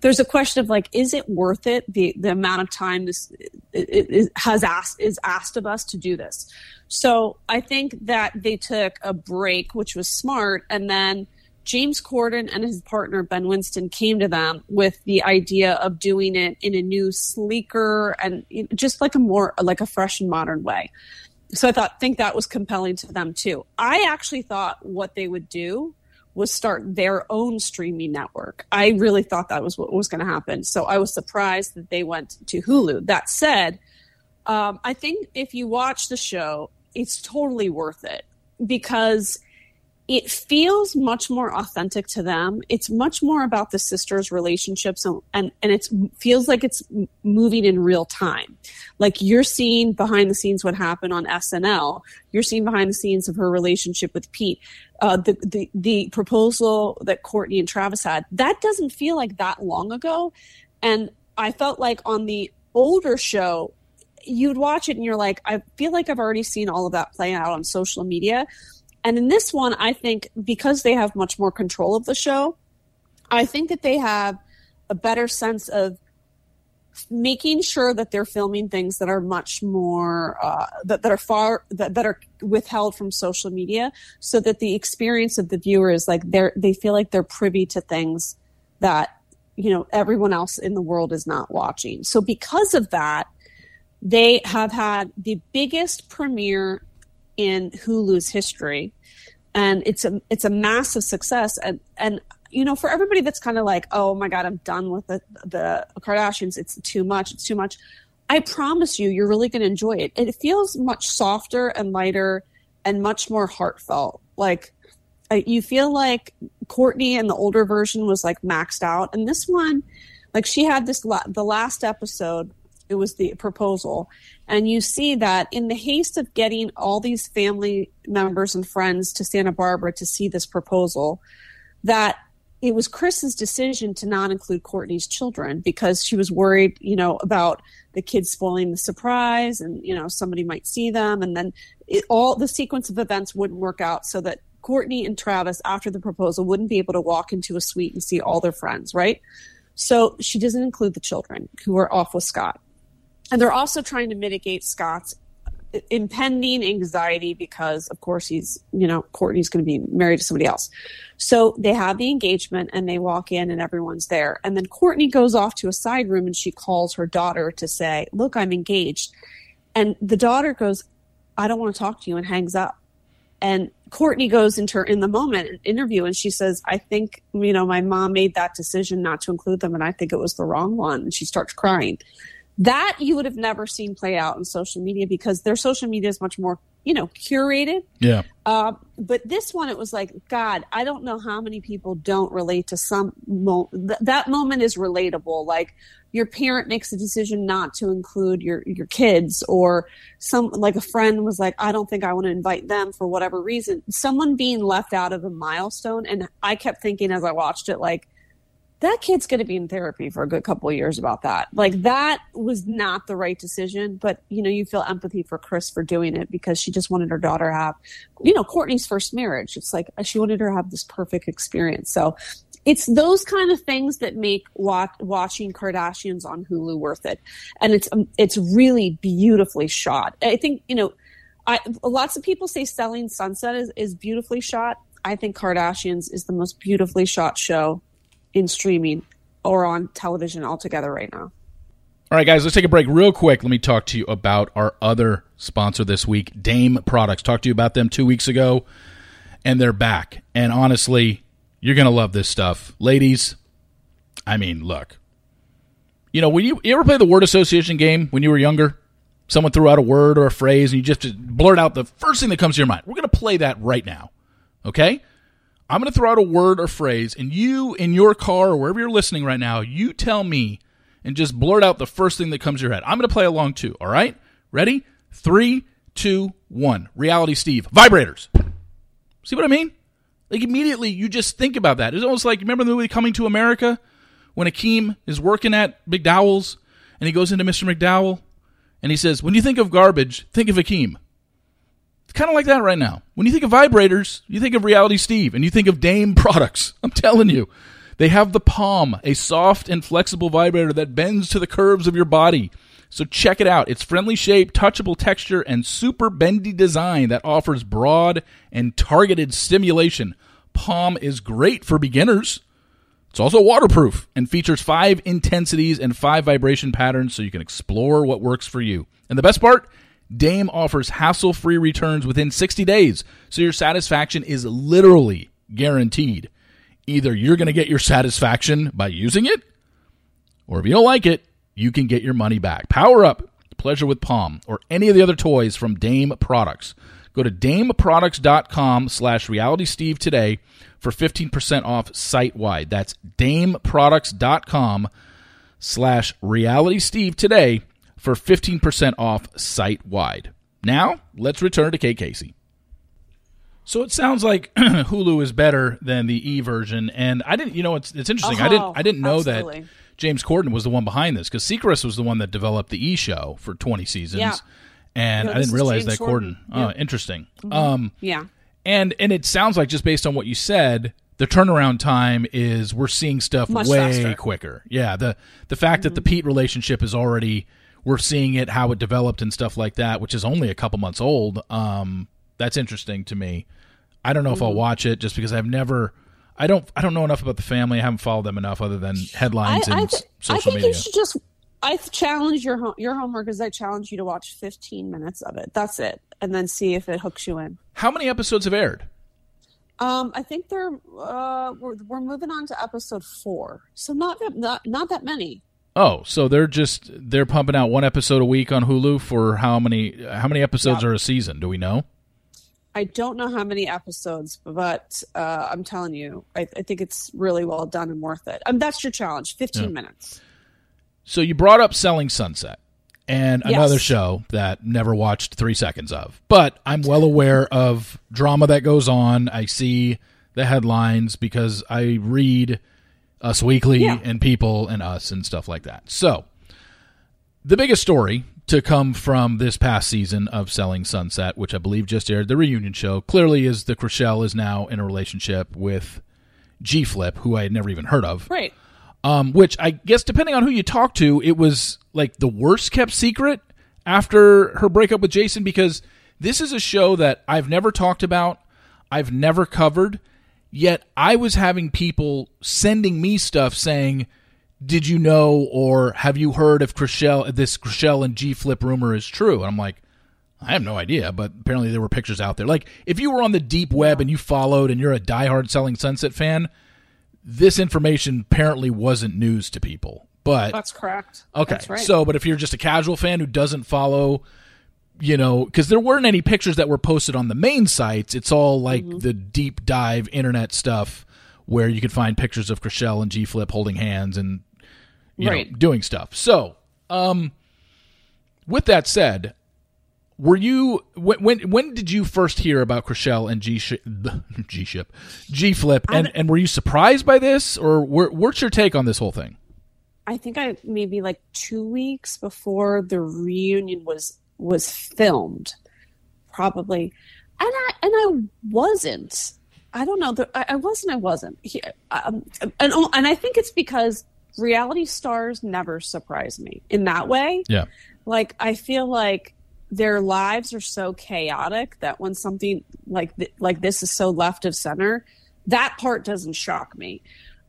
there's a question of like, is it worth it? The the amount of time this it, it has asked is asked of us to do this. So I think that they took a break, which was smart, and then James Corden and his partner Ben Winston came to them with the idea of doing it in a new, sleeker, and just like a more like a fresh and modern way. So I thought think that was compelling to them too. I actually thought what they would do was start their own streaming network. I really thought that was what was going to happen. So I was surprised that they went to Hulu. That said, um, I think if you watch the show, it's totally worth it because it feels much more authentic to them. It's much more about the sisters' relationships and, and, and it feels like it's moving in real time. Like you're seeing behind the scenes what happened on SNL. You're seeing behind the scenes of her relationship with Pete. Uh, the, the, the proposal that Courtney and Travis had, that doesn't feel like that long ago. And I felt like on the older show, you'd watch it and you're like, I feel like I've already seen all of that play out on social media and in this one, I think because they have much more control of the show, I think that they have a better sense of making sure that they're filming things that are much more uh, that, that are far that, that are withheld from social media so that the experience of the viewer is like they're they feel like they're privy to things that you know everyone else in the world is not watching. So because of that they have had the biggest premiere in Hulu's history. And it's a it's a massive success. And and you know for everybody that's kind of like oh my god i'm done with the the kardashians. It's too much. It's too much. I promise you you're really going to enjoy it. It feels much softer and lighter and much more heartfelt. Like uh, you feel like courtney in the older version was like maxed out. And this one like she had this la- the last episode it was the proposal. And you see that in the haste of getting all these family members and friends to Santa Barbara to see this proposal, that it was Chris's decision to not include Courtney's children because she was worried, you know, about the kids spoiling the surprise and, you know, somebody might see them. And then it, all the sequence of events wouldn't work out so that Courtney and Travis, after the proposal, wouldn't be able to walk into a suite and see all their friends, right? So she doesn't include the children who are off with Scott. And they're also trying to mitigate Scott's uh, impending anxiety because of course he's you know courtney's going to be married to somebody else. So they have the engagement and they walk in and everyone's there. And then courtney goes off to a side room and she calls her daughter to say look i'm engaged. And the daughter goes i don't want to talk to you and hangs up. And courtney goes into her in the moment interview and she says i think you know my mom made that decision not to include them and i think it was the wrong one. And she starts crying that you would have never seen play out in social media because their social media is much more you know curated. Yeah. Uh, but this one it was like god i don't know how many people don't relate to some mo- th- that moment is relatable. Like your parent makes a decision not to include your your kids or some like a friend was like i don't think i want to invite them for whatever reason. Someone being left out of a milestone and i kept thinking as i watched it like that kid's going to be in therapy for a good couple of years about that. Like that was not the right decision, but you know, you feel empathy for Chris for doing it because she just wanted her daughter to have, you know, Courtney's first marriage. It's like she wanted her to have this perfect experience. So it's those kind of things that make watch, watching Kardashians on Hulu worth it. And it's, um, it's really beautifully shot. I think, you know, I lots of people say Selling Sunset is, is beautifully shot. I think Kardashians is the most beautifully shot show in streaming or on television altogether right now. All right, guys, let's take a break real quick. Let me talk to you about our other sponsor this week, Dame Products. Talked to you about them two weeks ago, and they're back. And honestly, you're going to love this stuff. Ladies, I mean, look. You know, when you, you ever play the word association game when you were younger? Someone threw out a word or a phrase, and you just blurt out the first thing that comes to your mind. We're going to play that right now. Okay? I'm going to throw out a word or phrase, and you in your car or wherever you're listening right now, you tell me and just blurt out the first thing that comes to your head. I'm going to play along too. All right? Ready? Three, two, one. Reality Steve. Vibrators. See what I mean? Like immediately you just think about that. It's almost like remember the movie Coming to America when Akeem is working at McDowell's and he goes into Mr. McDowell and he says, When you think of garbage, think of Akeem kind of like that right now. When you think of vibrators, you think of Reality Steve and you think of Dame products. [laughs] I'm telling you. They have the Palm, a soft and flexible vibrator that bends to the curves of your body. So check it out. It's friendly shape, touchable texture, and super bendy design that offers broad and targeted stimulation. Palm is great for beginners. It's also waterproof and features five intensities and five vibration patterns so you can explore what works for you. And the best part, Dame offers hassle free returns within 60 days, so your satisfaction is literally guaranteed. Either you're going to get your satisfaction by using it, or if you don't like it, you can get your money back. Power up, pleasure with Palm, or any of the other toys from Dame Products. Go to dameproducts.com slash realitysteve today for 15% off site wide. That's dameproducts.com slash realitysteve today for 15% off site wide. Now, let's return to Kate Casey. So it sounds like [clears throat] Hulu is better than the E version, and I didn't. You know, it's it's interesting. I didn't I didn't know absolutely. that James Corden was the one behind this because Seacrest was the one that developed the E show for twenty seasons, yeah. and no, I didn't realize that Corden. Oh, interesting. Mm-hmm. Um, yeah, and and it sounds like just based on what you said, the turnaround time is we're seeing stuff Much way faster. quicker. Yeah, the the fact mm-hmm. that the Pete relationship is already we're seeing it how it developed and stuff like that, which is only a couple months old. Um, that's interesting to me. I don't know if I'll mm-hmm. watch it just because I've never. I don't. I don't know enough about the family. I haven't followed them enough, other than headlines I, and I th- social I think media. You should just. I challenge your home, your homework is I challenge you to watch 15 minutes of it. That's it, and then see if it hooks you in. How many episodes have aired? Um, I think they're uh, we're, we're moving on to episode four, so not that not not that many. Oh, so they're just they're pumping out one episode a week on Hulu for how many how many episodes are a season? Do we know? I don't know how many episodes, but uh, I'm telling you, I, I, think it's really well done and worth it. Um, that's your challenge, 15 yeah. minutes. So you brought up Selling Sunset and yes. another show that never watched three seconds of, but I'm well aware of drama that goes on. I see the headlines because I read us Weekly yeah. and People and Us and stuff like that. So, the biggest story to come from this past season of Selling Sunset, which I believe just aired, the reunion show, clearly is that Chrishell is now in a relationship with G Flip, who I had never even heard of. Right. Um, which I guess, depending on who you talk to, it was like the worst kept secret after her breakup with Jason because this is a show that I've never talked about, I've never covered Yet I was having people sending me stuff saying, "Did you know or have you heard if Chrishell this Chrishell and G Flip rumor is true?" And I'm like, I have no idea, but apparently there were pictures out there. Like if you were on the deep web and you followed and you're a diehard Selling Sunset fan, this information apparently wasn't news to people. But that's correct. Okay, that's right. so but if you're just a casual fan who doesn't follow you know, because there weren't any pictures that were posted on the main sites. It's all like mm-hmm. the deep dive internet stuff where you could find pictures of Chrishell and G Flip holding hands and you right. know doing stuff. So, um, with that said, were you when when, when did you first hear about Chrishell and G [laughs] G Ship G Flip and and were you surprised by this or were, what's your take on this whole thing? I think I maybe like two weeks before the reunion was was filmed, probably, and I and I wasn't. I don't know. I, I wasn't. I wasn't. He, um, and and I think it's because reality stars never surprise me in that way. Yeah. Like I feel like their lives are so chaotic that when something like th- like this is so left of center, that part doesn't shock me.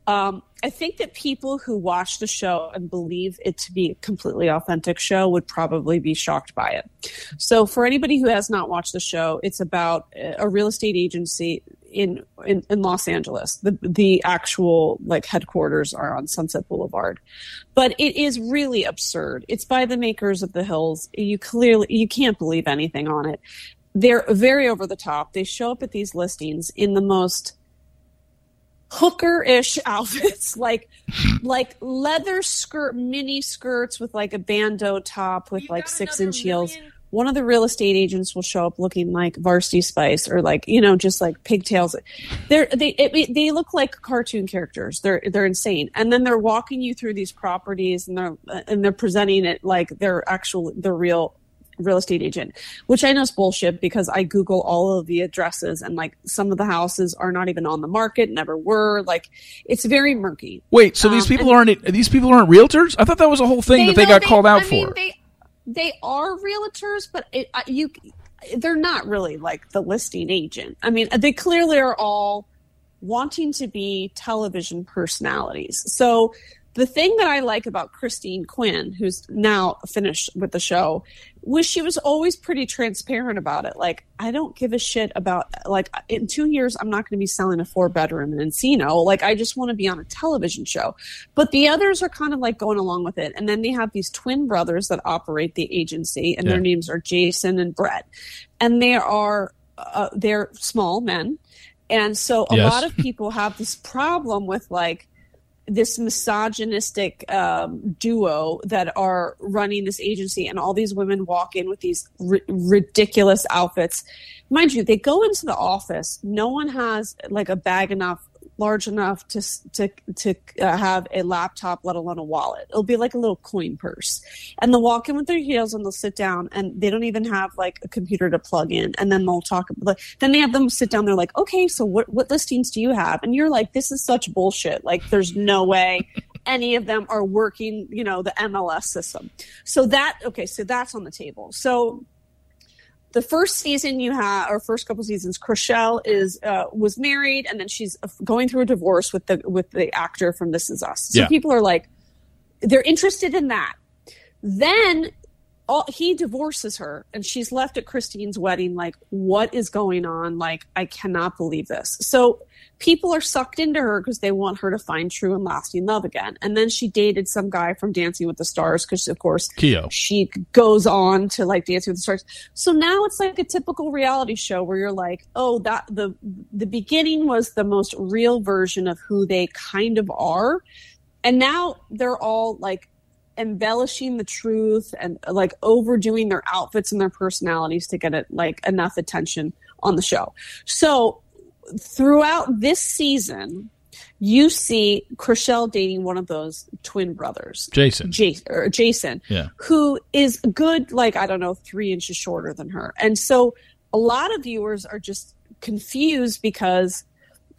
Um, I think that people who watch the show and believe it to be a completely authentic show would probably be shocked by it. So, for anybody who has not watched the show, it's about a real estate agency in in, in Los Angeles. The the actual like headquarters are on Sunset Boulevard, but it is really absurd. It's by the makers of The Hills. You clearly you can't believe anything on it. They're very over the top. They show up at these listings in the most hooker-ish outfits [laughs] like like leather skirt mini skirts with like a bandeau top with you like six inch heels. one of the real estate agents will show up looking like varsity spice or like you know just like pigtails. They're they it, they look like cartoon characters. They're they're insane. And then they're walking you through these properties and they're uh, and they're presenting it like they're actual the real real estate agent, which I know is bullshit because I Google all of the addresses and like some of the houses are not even on the market, never were. Like it's very murky. Wait, so um, these people aren't these people aren't realtors? I thought that was a whole thing they, that they got they, called out I for. Mean, they, they are realtors, but it, you they're not really like the listing agent. I mean, they clearly are all wanting to be television personalities. So the thing that I like about Christine Quinn, who's now finished with the show, was she was always pretty transparent about it. Like, I don't give a shit about, like, in two years, I'm not going to be selling a four bedroom in Encino. Like, I just want to be on a television show. But the others are kind of like going along with it. And then they have these twin brothers that operate the agency, and yeah. their names are Jason and Brett. And they are, uh, they're small men. And so a yes. lot of people have this problem with, like, this misogynistic um, duo that are running this agency, and all these women walk in with these r- ridiculous outfits. Mind you, they go into the office. No one has like a bag enough large enough to to to uh, have a laptop, let alone a wallet. It'll be like a little coin purse, and they'll walk in with their heels and they'll sit down, and they don't even have like a computer to plug in, and then they'll talk. Then they have them sit down. They're like, okay, so what what listings do you have? And you're like, this is such bullshit. Like, there's no way. any of them are working, you know, the MLS system. So that okay, so that's on the table. So the first season you have or first couple seasons Chrishell is uh, was married and then she's going through a divorce with the with the actor from This Is Us. So yeah. people are like they're interested in that. Then all, he divorces her and she's left at Christine's wedding like what is going on like I cannot believe this. So people are sucked into her because they want her to find true and lasting love again. And then she dated some guy from Dancing with the Stars because, of course, Keo. she goes on to like Dancing with the Stars. So now it's like a typical reality show where you're like, oh, that the the beginning was the most real version of who they kind of are, and now they're all like embellishing the truth and like overdoing their outfits and their personalities to get it like enough attention on the show. So throughout this season, you see Chrishell dating one of those twin brothers, Jason, Jason, or Jason, yeah. who is good, like I don't know, three inches shorter than her, and so a lot of viewers are just confused because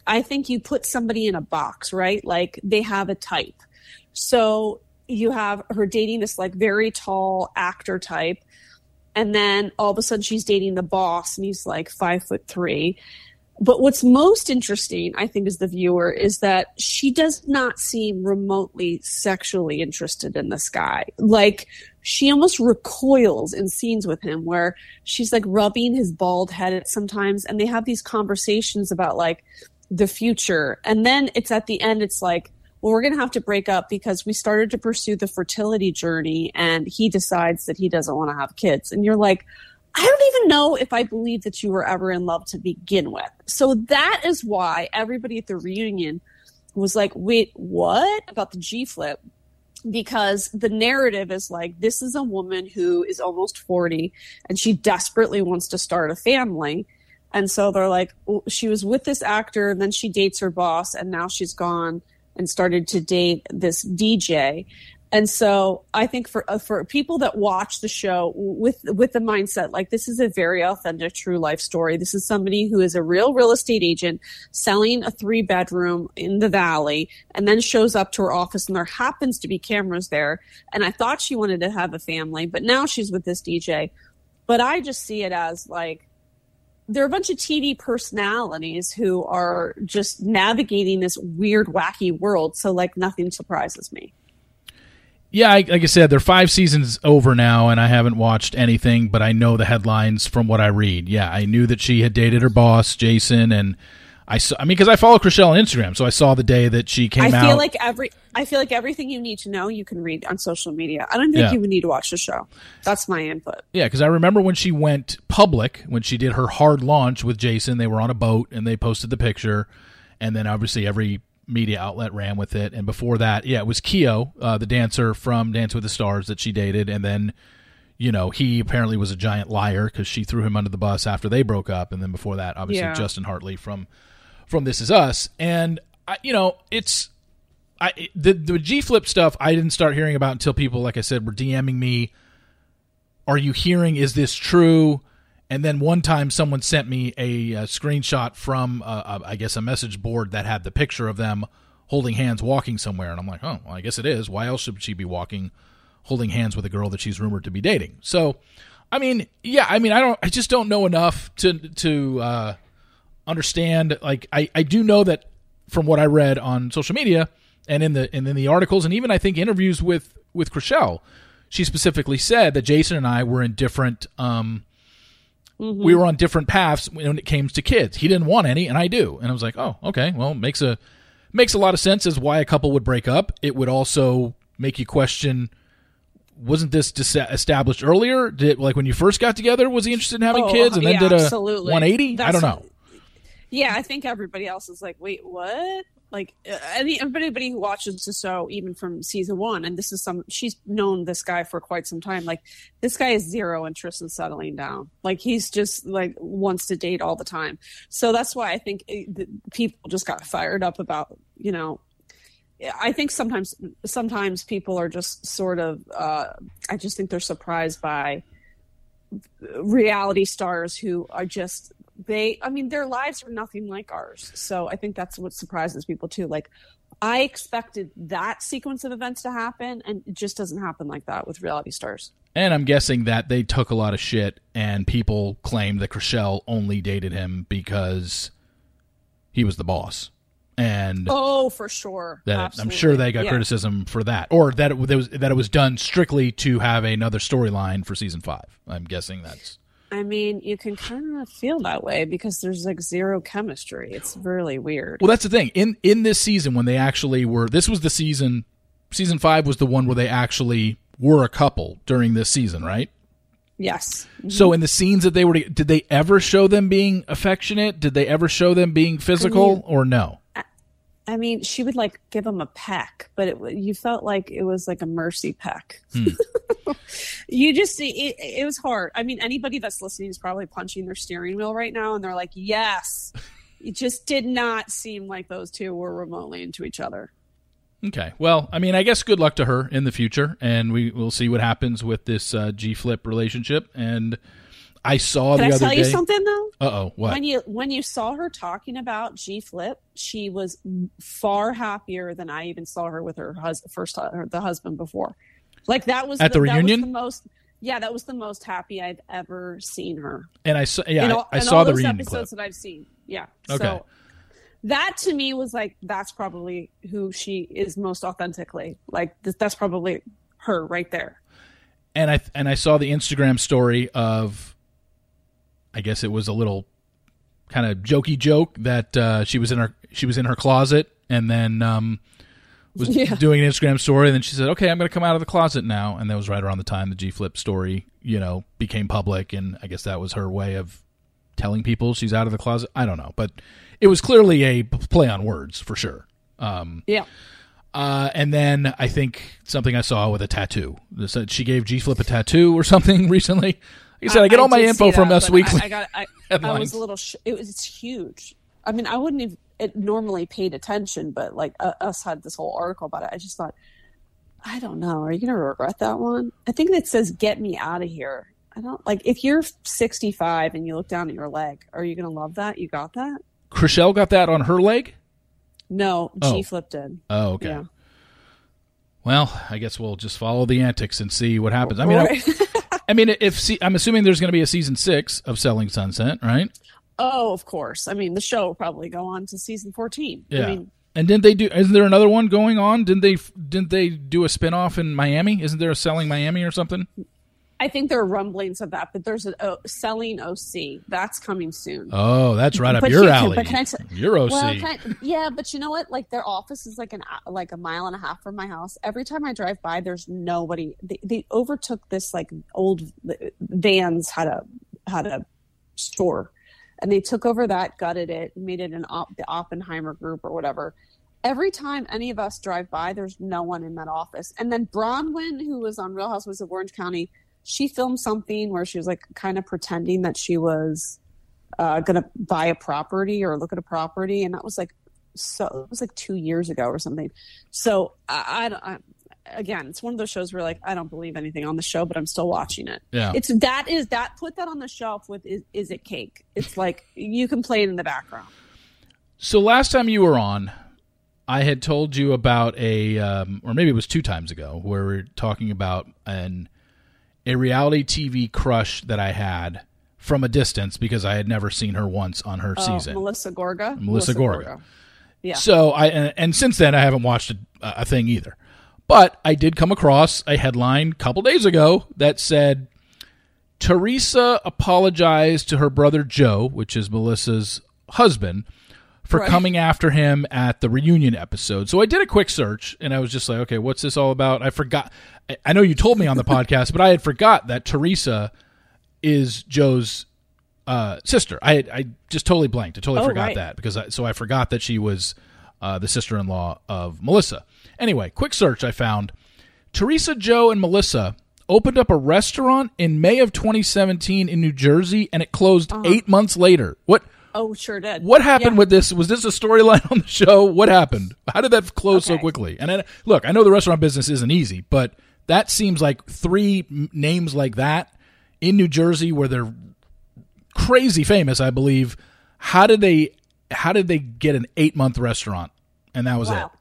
I think you put somebody in a box, right? Like they have a type, so you have her dating this like very tall actor type, and then all of a sudden she's dating the boss, and he's like five foot three but what's most interesting, I think, as the viewer, is that she does not seem remotely sexually interested in this guy. Like, she almost recoils in scenes with him where she's like rubbing his bald head sometimes, and they have these conversations about like the future. And then it's at the end, it's like, well, we're going to have to break up because we started to pursue the fertility journey, and he decides that he doesn't want to have kids. And you're like, I don't even know if I believe that you were ever in love to begin with. So that is why everybody at the reunion was like, wait, what about the G flip? Because the narrative is like, this is a woman who is almost 40 and she desperately wants to start a family. And so they're like, she was with this actor and then she dates her boss and now she's gone and started to date this DJ. And so I think for uh, for people that watch the show with with the mindset like this is a very authentic true life story. This is somebody who is a real real estate agent selling a three bedroom in the valley and then shows up to her office and there happens to be cameras there and I thought she wanted to have a family, but now she's with this DJ But I just see it as like there are a bunch of TV personalities who are just navigating this weird, wacky world. So like nothing surprises me. Yeah, like I said, they're five seasons over now, and I haven't watched anything, but I know the headlines from what I read. Yeah, I knew that she had dated her boss, Jason, and I saw. I mean, because I follow Chrishell on Instagram, so I saw the day that she came out. I out. feel like every I feel like everything you need to know you can read on social media. I don't think Yeah. you would need to watch the show. That's my input. Yeah, because I remember when she went public, when she did her hard launch with Jason, they were on a boat and they posted the picture, and then obviously every media outlet ran with it. And before that, yeah, it was Keo, uh, the dancer from Dance with the Stars that she dated, and then you know he apparently was a giant liar because she threw him under the bus after they broke up, and then before that, obviously Yeah. Justin Hartley from from This Is Us, and I, you know it's. I, the the G Flip stuff I didn't start hearing about until people, like I said, were DMing me are you hearing? Is this true? And then one time someone sent me a, uh screenshot from uh, a, i guess a message board that had the picture of them holding hands walking somewhere. And i'm like oh well, i guess it is. Why else should she be walking holding hands with a girl that she's rumored to be dating? So i mean yeah i mean i don't i just don't know enough to to uh, understand like I, I do know that from what i read on social media and in the and in the articles and even i think interviews with with Chrishell, she specifically said that jason and i were in different um we were on different paths when it came to kids. He didn't want any and i do. And i was like oh okay. Well makes a makes a lot of sense as why a couple would break up. It would also make you question wasn't this dis- established earlier? Did like when you first got together was he interested in having Oh, kids and then yeah, did a absolutely. 180 i don't know Yeah, I think everybody else is like, wait, what? Like uh, any everybody who watches the show, even from season one, and this is some she's known this guy for quite some time. Like this guy has zero interest in settling down. Like he's just like wants to date all the time. So that's why I think it, the, people just got fired up about you know. I think sometimes sometimes people are just sort of. Uh, I just think they're surprised by reality stars who are just they i mean their lives are nothing like ours. So i think that's what surprises people too. Like i expected that sequence of events to happen and it just doesn't happen like that with reality stars. And I'm guessing that they took a lot of shit, and people claimed that Chrishell only dated him because he was the boss, and oh for sure. that I'm sure they got Yeah. criticism for that, or that it, was that it was done strictly to have another storyline for season five. I'm guessing that's i mean you can kind of feel that way because there's like zero chemistry it's really weird well. That's the thing in in this season when they actually were. This was the season. Season five was the one where they actually were a couple during this season, right? yes mm-hmm. So in the scenes that they were, did they ever show them being affectionate? Did they ever show them being physical, or no? I mean, she would like give him a peck, but it, you felt like it was like a mercy peck. [laughs] you just, it, it was hard. I mean, anybody that's listening is probably punching their steering wheel right now and they're like, yes. [laughs] It just did not seem like those two were remotely into each other. Okay. Well, I mean, I guess good luck to her in the future, and we will see what happens with this uh, G Flip relationship. And I saw Can the I other tell you something though? Uh oh, what? When you when you saw her talking about G Flip, she was far happier than I even saw her with her hus- first her, the husband before. Like that was At the that was reunion? the most. Yeah, that was the most happy I've ever seen her. and I saw, yeah, in I- I, saw all the those reunion clip. that I've seen. Yeah. Okay. So that to me was like that's probably who she is most authentically. Like th- that's probably her right there. and I and I saw the Instagram story of, I guess it was a little kind of jokey joke that uh, she was in her she was in her closet and then um, was [laughs] Yeah. doing an Instagram story and then she said, "Okay, I'm going to come out of the closet now," and that was right around the time the G Flip story you know became public, and I guess that was her way of telling people she's out of the closet. I don't know, but it was clearly a play on words for sure. Um, Yeah. uh, and then I think something I saw with a tattoo. Uh, She gave G Flip a tattoo or something [laughs] recently. I said, I, get all my info from Us Weekly. I, I got. I, [laughs] I was a little. Sh- it was. It's huge. I mean, I wouldn't have it normally paid attention, but like uh, us had this whole article about it. I just thought, I don't know. Are you going to regret that one? I think it says "Get me out of here." I don't like if you're 65 and you look down at your leg. Are you going to love that? You got that? Chrishell got that on her leg. No, Oh. G Flip did. Oh, okay. Yeah. Well, I guess we'll just follow the antics and see what happens. I mean, I- Right. [laughs] I mean, if se- I'm assuming there's going to be a season six of Selling Sunset, right? Oh, of course. I mean, the show will probably go on to season 14. Yeah. I mean, and didn't they do? Isn't there another one going on? Didn't they? Didn't they do a spinoff in Miami? Isn't there a Selling Miami or something? I think there are rumblings of that, but there's a oh, selling OC that's coming soon. Oh, that's right up But your you alley. but can I t- your OC. Well, can I- yeah, but you know what? Like their office is like an like a mile and a half from my house. Every time I drive by, there's nobody. They, they overtook this like old Vans had a had a store, and they took over that, gutted it, made it an op, the Oppenheimer Group or whatever. Every time any of us drive by, there's no one in that office. And then Braunwyn, who was on Real Housewives of Orange County, she filmed something where she was like kind of pretending that she was uh, going to buy a property or look at a property, and that was like so it was like two years ago or something. So I, I, I again, it's one of those shows where like I don't believe anything on the show, but I'm still watching it. yeah. It's that is that put that on the shelf with is, is it cake? It's like you can play it in the background. So last time you were on, I had told you about a, um, or maybe it was two times ago, where we are talking about an a reality TV crush that I had from a distance because I had never seen her once on her Oh, season. Melissa Gorga. Melissa Gorga. Yeah. So I and, and since then I haven't watched a, a thing either. But I did come across a headline a couple days ago that said Teresa apologized to her brother Joe, which is Melissa's husband, for Right. coming after him at the reunion episode. So I did a quick search and I was just like, okay, what's this all about? I forgot. I- know you told me on the podcast, but I had forgot that Teresa is Joe's uh, sister. I I just totally blanked. I totally Oh, forgot right. that because I, so I forgot that she was uh, the sister-in-law of Melissa. Anyway, quick search I found Teresa, Joe, and Melissa opened up a restaurant in May of 2017 in New Jersey, and it closed eight months later. What Oh, sure did. what happened Yeah. with this? Was this a storyline on the show? What happened? How did that close so quickly? And I, look, I know the restaurant business isn't easy, but that seems like three names like that in New Jersey where they're crazy famous, I believe. How did they? How did they get an eight month restaurant? And that was Wow. it.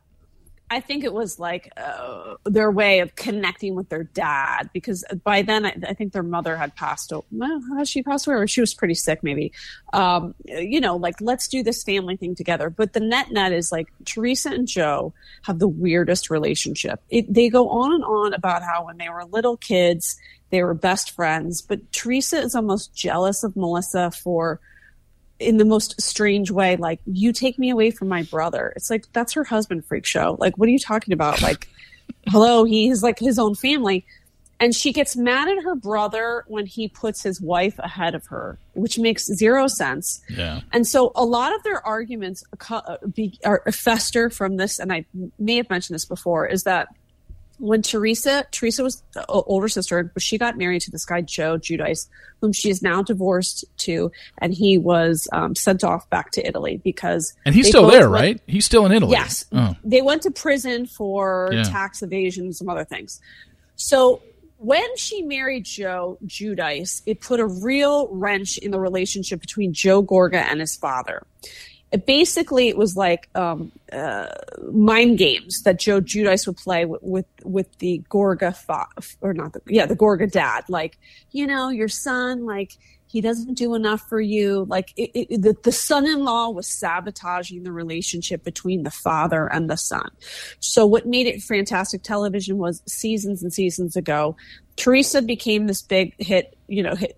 I think it was like uh, their way of connecting with their dad because by then I, I think their mother had passed. o- Well, she passed away? Or she was pretty sick, maybe. Um, you know, like let's do this family thing together. But the net net is like Teresa and Joe have the weirdest relationship. It, they go on and on about how when they were little kids they were best friends, but Teresa is almost jealous of Melissa for in the most strange way like you take me away from my brother. It's like that's her husband freak show. Like what are you talking about? Like [laughs] hello he's like his own family. And she gets mad at her brother when he puts his wife ahead of her which makes zero sense. Yeah. and so a lot of their arguments uh, are fester from this, and I may have mentioned this before, is that when Teresa, Teresa was older sister, but she got married to this guy, Joe Giudice, whom she is now divorced to, and he was um, sent off back to Italy because. And he's still there, went- right? He's still in Italy. Yes. Oh. They went to prison for Yeah. tax evasion and some other things. So when she married Joe Giudice, it put a real wrench in the relationship between Joe Gorga and his father. Basically, it was like um, uh, mind games that Joe Giudice would play with with, with the Gorga fa- or not the yeah the Gorga dad. Like you know your son like he doesn't do enough for you. Like it, it, the, the son-in-law was sabotaging the relationship between the father and the son. So what made it fantastic television was seasons and seasons ago, Teresa became this big hit, you know, hit,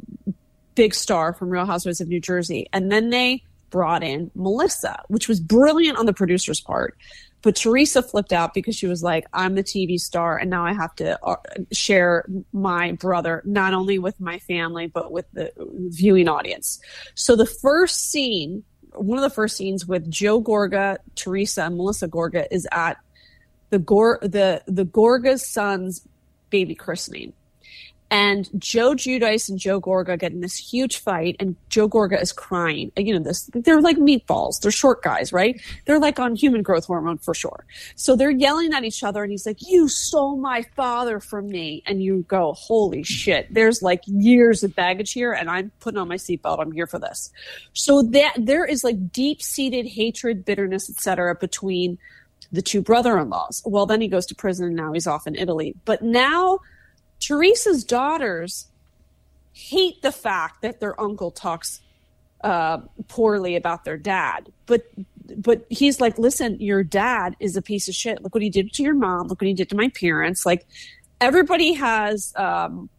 big star from Real Housewives of New Jersey, and then they brought in Melissa, which was brilliant on the producer's part. But Teresa flipped out because she was like, I'm the TV star, and now I have to uh, share my brother, not only with my family, but with the viewing audience. So the first scene, one of the first scenes with Joe Gorga, Teresa, and Melissa Gorga is at the Gor the the Gorga's son's baby christening. And Joe Giudice and Joe Gorga get in this huge fight, and Joe Gorga is crying. You know, this they're like meatballs. They're short guys, right? They're like on human growth hormone for sure. So they're yelling at each other, and he's like, "You stole my father from me." And you go, "Holy shit!" There's like years of baggage here, and I'm putting on my seatbelt. I'm here for this. So that there is like deep seated hatred, bitterness, etc., between the two brother-in-laws. Well, then he goes to prison, and now he's off in Italy. But now Teresa's daughters hate the fact that their uncle talks uh, poorly about their dad. But but he's like, listen, your dad is a piece of shit. Look what he did to your mom. Look what he did to my parents. Like everybody has um,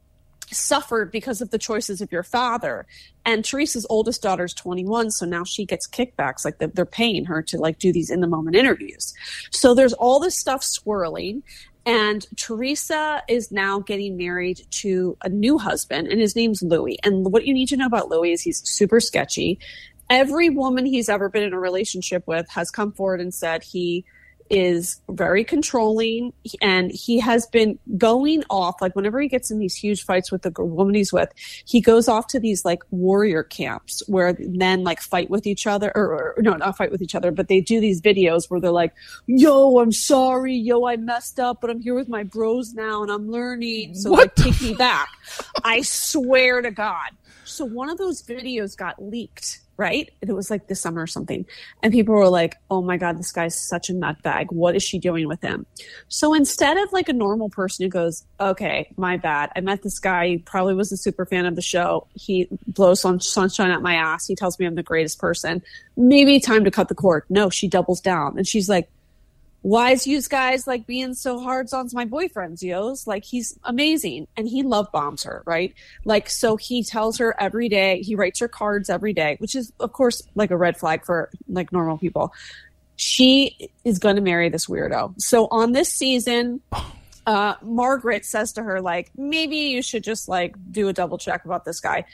suffered because of the choices of your father. And Teresa's oldest daughter is 21, so now she gets kickbacks. Like they're paying her to like do these in the moment interviews. So there's all this stuff swirling. And Teresa is now getting married to a new husband, and his name's Louis. And what you need to know about Louis is he's super sketchy. Every woman he's ever been in a relationship with has come forward and said he is very controlling and he has been going off like whenever he gets in these huge fights with the woman he's with he goes off to these like warrior camps where men like fight with each other or, or no not fight with each other but they do these videos where they're like yo i'm sorry yo i messed up but i'm here with my bros now and i'm learning. So What like take me back. I swear to god. So one of those videos got leaked right? It was like this summer or something. And people were like, oh my God, this guy's such a nutbag. What is she doing with him? So instead of like a normal person who goes, okay, my bad. I met this guy. He probably was a super fan of the show. He blows sun- sunshine at my ass. He tells me I'm the greatest person. Maybe time to cut the cord. No, she doubles down. And she's like, why is you guys like being so hard on my boyfriends, yos? Like he's amazing. And he love bombs her, right? Like, so he tells her every day, he writes her cards every day, which is of course like a red flag for like normal people. She is going to marry this weirdo. So on this season, uh, Margaret says to her, like, maybe you should just like do a double check about this guy.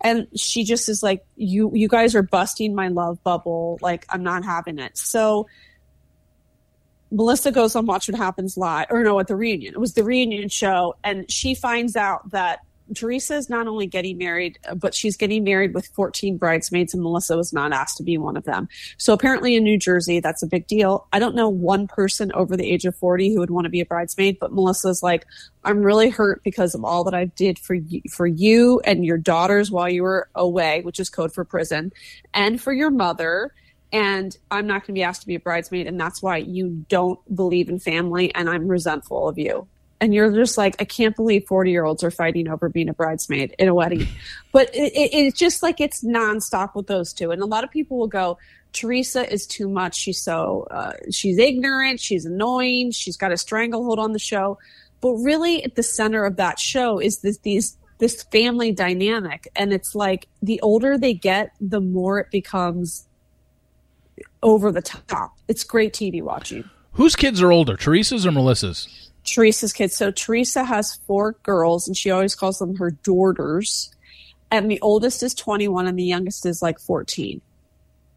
And she just is like, you, you guys are busting my love bubble. Like, I'm not having it. So, Melissa goes on Watch What Happens Live, or no, at the reunion. It was the reunion show, and she finds out that Teresa is not only getting married, but she's getting married with 14 bridesmaids, and Melissa was not asked to be one of them. So apparently in New Jersey, that's a big deal. I don't know one person over the age of 40 who would want to be a bridesmaid, but Melissa's like, I'm really hurt because of all that I did for you, for you and your daughters while you were away, which is code for prison, and for your mother and I'm not going to be asked to be a bridesmaid, and that's why you don't believe in family, and I'm resentful of you. And you're just like, I can't believe 40 year olds are fighting over being a bridesmaid in a wedding. [laughs] But it, it, it's just like it's nonstop with those two. And a lot of people will go, Teresa is too much. She's so, uh, she's ignorant. She's annoying. She's got a stranglehold on the show. But really, at the center of that show is this, these, this family dynamic. And it's like the older they get, the more it becomes over the top. It's great TV watching. Whose kids are older, Teresa's or Melissa's? Teresa's kids. So Teresa has four girls, and she always calls them her daughters. And the oldest is 21, and the youngest is like 14.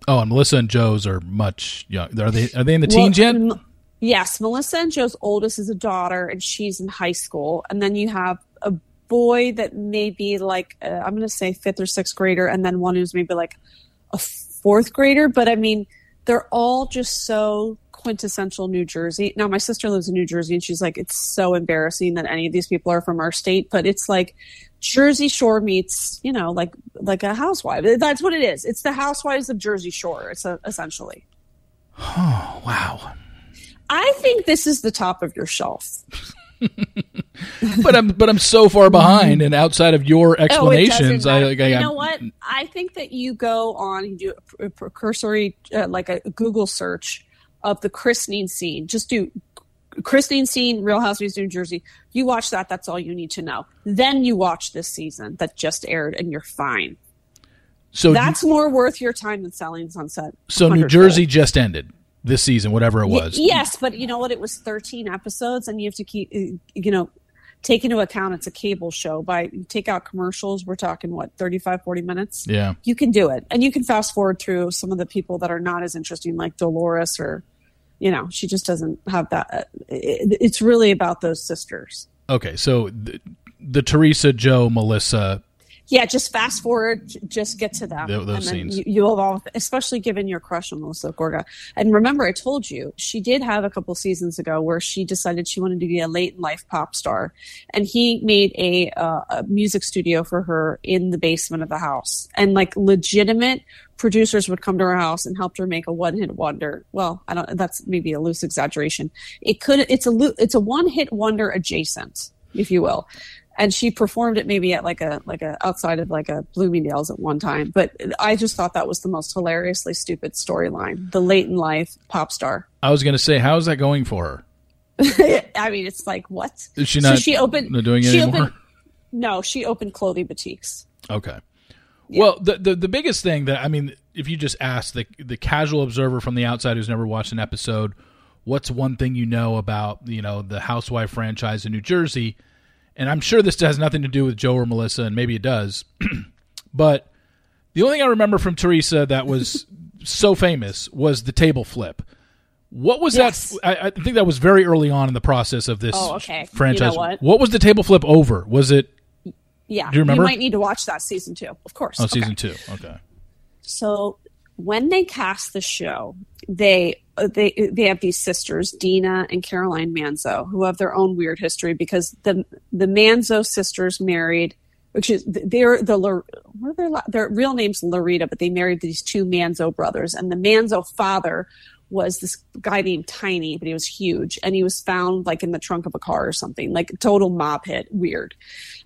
Oh, and Melissa and Joe's are much young. Are they? Are they in the teens yet? M- Yes, Melissa and Joe's oldest is a daughter, and she's in high school. And then you have a boy that may be like uh, I'm going to say fifth or sixth grader, and then one who's maybe like a fourth grader. But I mean, they're all just so quintessential New Jersey. Now, my sister lives in New Jersey, and she's like, it's so embarrassing that any of these people are from our state, but it's like Jersey Shore meets, you know, like like a housewife. That's what it is. It's the housewives of Jersey Shore. It's a, essentially. Oh, wow. I think this is the top of your shelf. [laughs] [laughs] But I'm but I'm so far behind, and outside of your Oh, explanations, doesn't I like. I, you know what? I think that you go on, you do a, cursory, uh, like a Google search of the christening scene. Just do christening scene, Real Housewives of New Jersey. You watch that. That's all you need to know. Then you watch this season that just aired, and you're fine. So That's more worth your time than Selling Sunset. so New Jersey just ended this season, whatever it Y- was. yes, but you know what? It was 13 episodes, and you have to keep, uh, you know, take into account it's a cable show. By take out commercials, we're talking what 35, 40 minutes. Yeah. You can do it, and you can fast forward through some of the people that are not as interesting, like Dolores, or you know, she just doesn't have that. uh, it's really about those sisters. Okay. So the, the Teresa, Joe, Melissa. Yeah, just fast forward, just get to them. Tho- those and scenes. You, you'll evolve, especially given your crush on Melissa Gorga. And remember, I told you she did have a couple seasons ago where she decided she wanted to be a late in life pop star, and he made a, uh, a music studio for her in the basement of the house, and like legitimate producers would come to her house and helped her make a one hit wonder. Well, I don't. That's maybe a loose exaggeration. It could. It's a. It's a one hit wonder adjacent, if you will and she performed it maybe at like a like a outside of like a Bloomingdale's at one time. But I just thought that was the most hilariously stupid storyline. The late in life pop star. I was going to say, how's that going for her? [laughs] I mean, it's like what? Is she not? so she opened not doing it she anymore? Opened, no, she opened clothing boutiques. Okay. Well, the, the the biggest thing that I mean, if you just ask the the casual observer from the outside who's never watched an episode, what's one thing you know about you know the Housewife franchise in New Jersey? And I'm sure this has nothing to do with Joe or Melissa, and maybe it does. [clears throat] but the only thing I remember from Teresa that was [laughs] so famous was the table flip. What was Yes. that? I, I think that was very early on in the process of this Oh, okay. You know franchise. what? was the table flip over? Was it Yeah, Do you remember? You might need to watch that season two, of course. oh Okay. season two? Okay. So when they cast the show, they uh, they they have these sisters, Dina and Caroline Manzo, who have their own weird history because the the Manzo sisters married, which is they're the what are their their real names Laurita, but they married these two Manzo brothers, and the Manzo father was this guy named Tiny, but he was huge, and he was found like in the trunk of a car or something, like total mob hit, weird.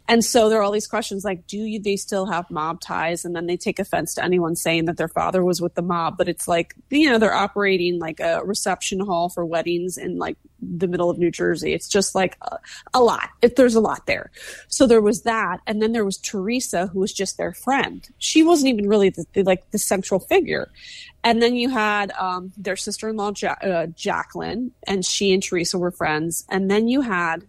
And so there are all these questions like, do you, they still have mob ties? And then they take offense to anyone saying that their father was with the mob. But it's like, you know, they're operating like a reception hall for weddings in like the middle of New Jersey. It's just like a, a lot. If there's a lot there. So there was that. And then there was Teresa, who was just their friend. She wasn't even really the, the like the central figure. And then you had um, their sister-in-law ja- uh, Jacqueline, and she and Teresa were friends. And then you had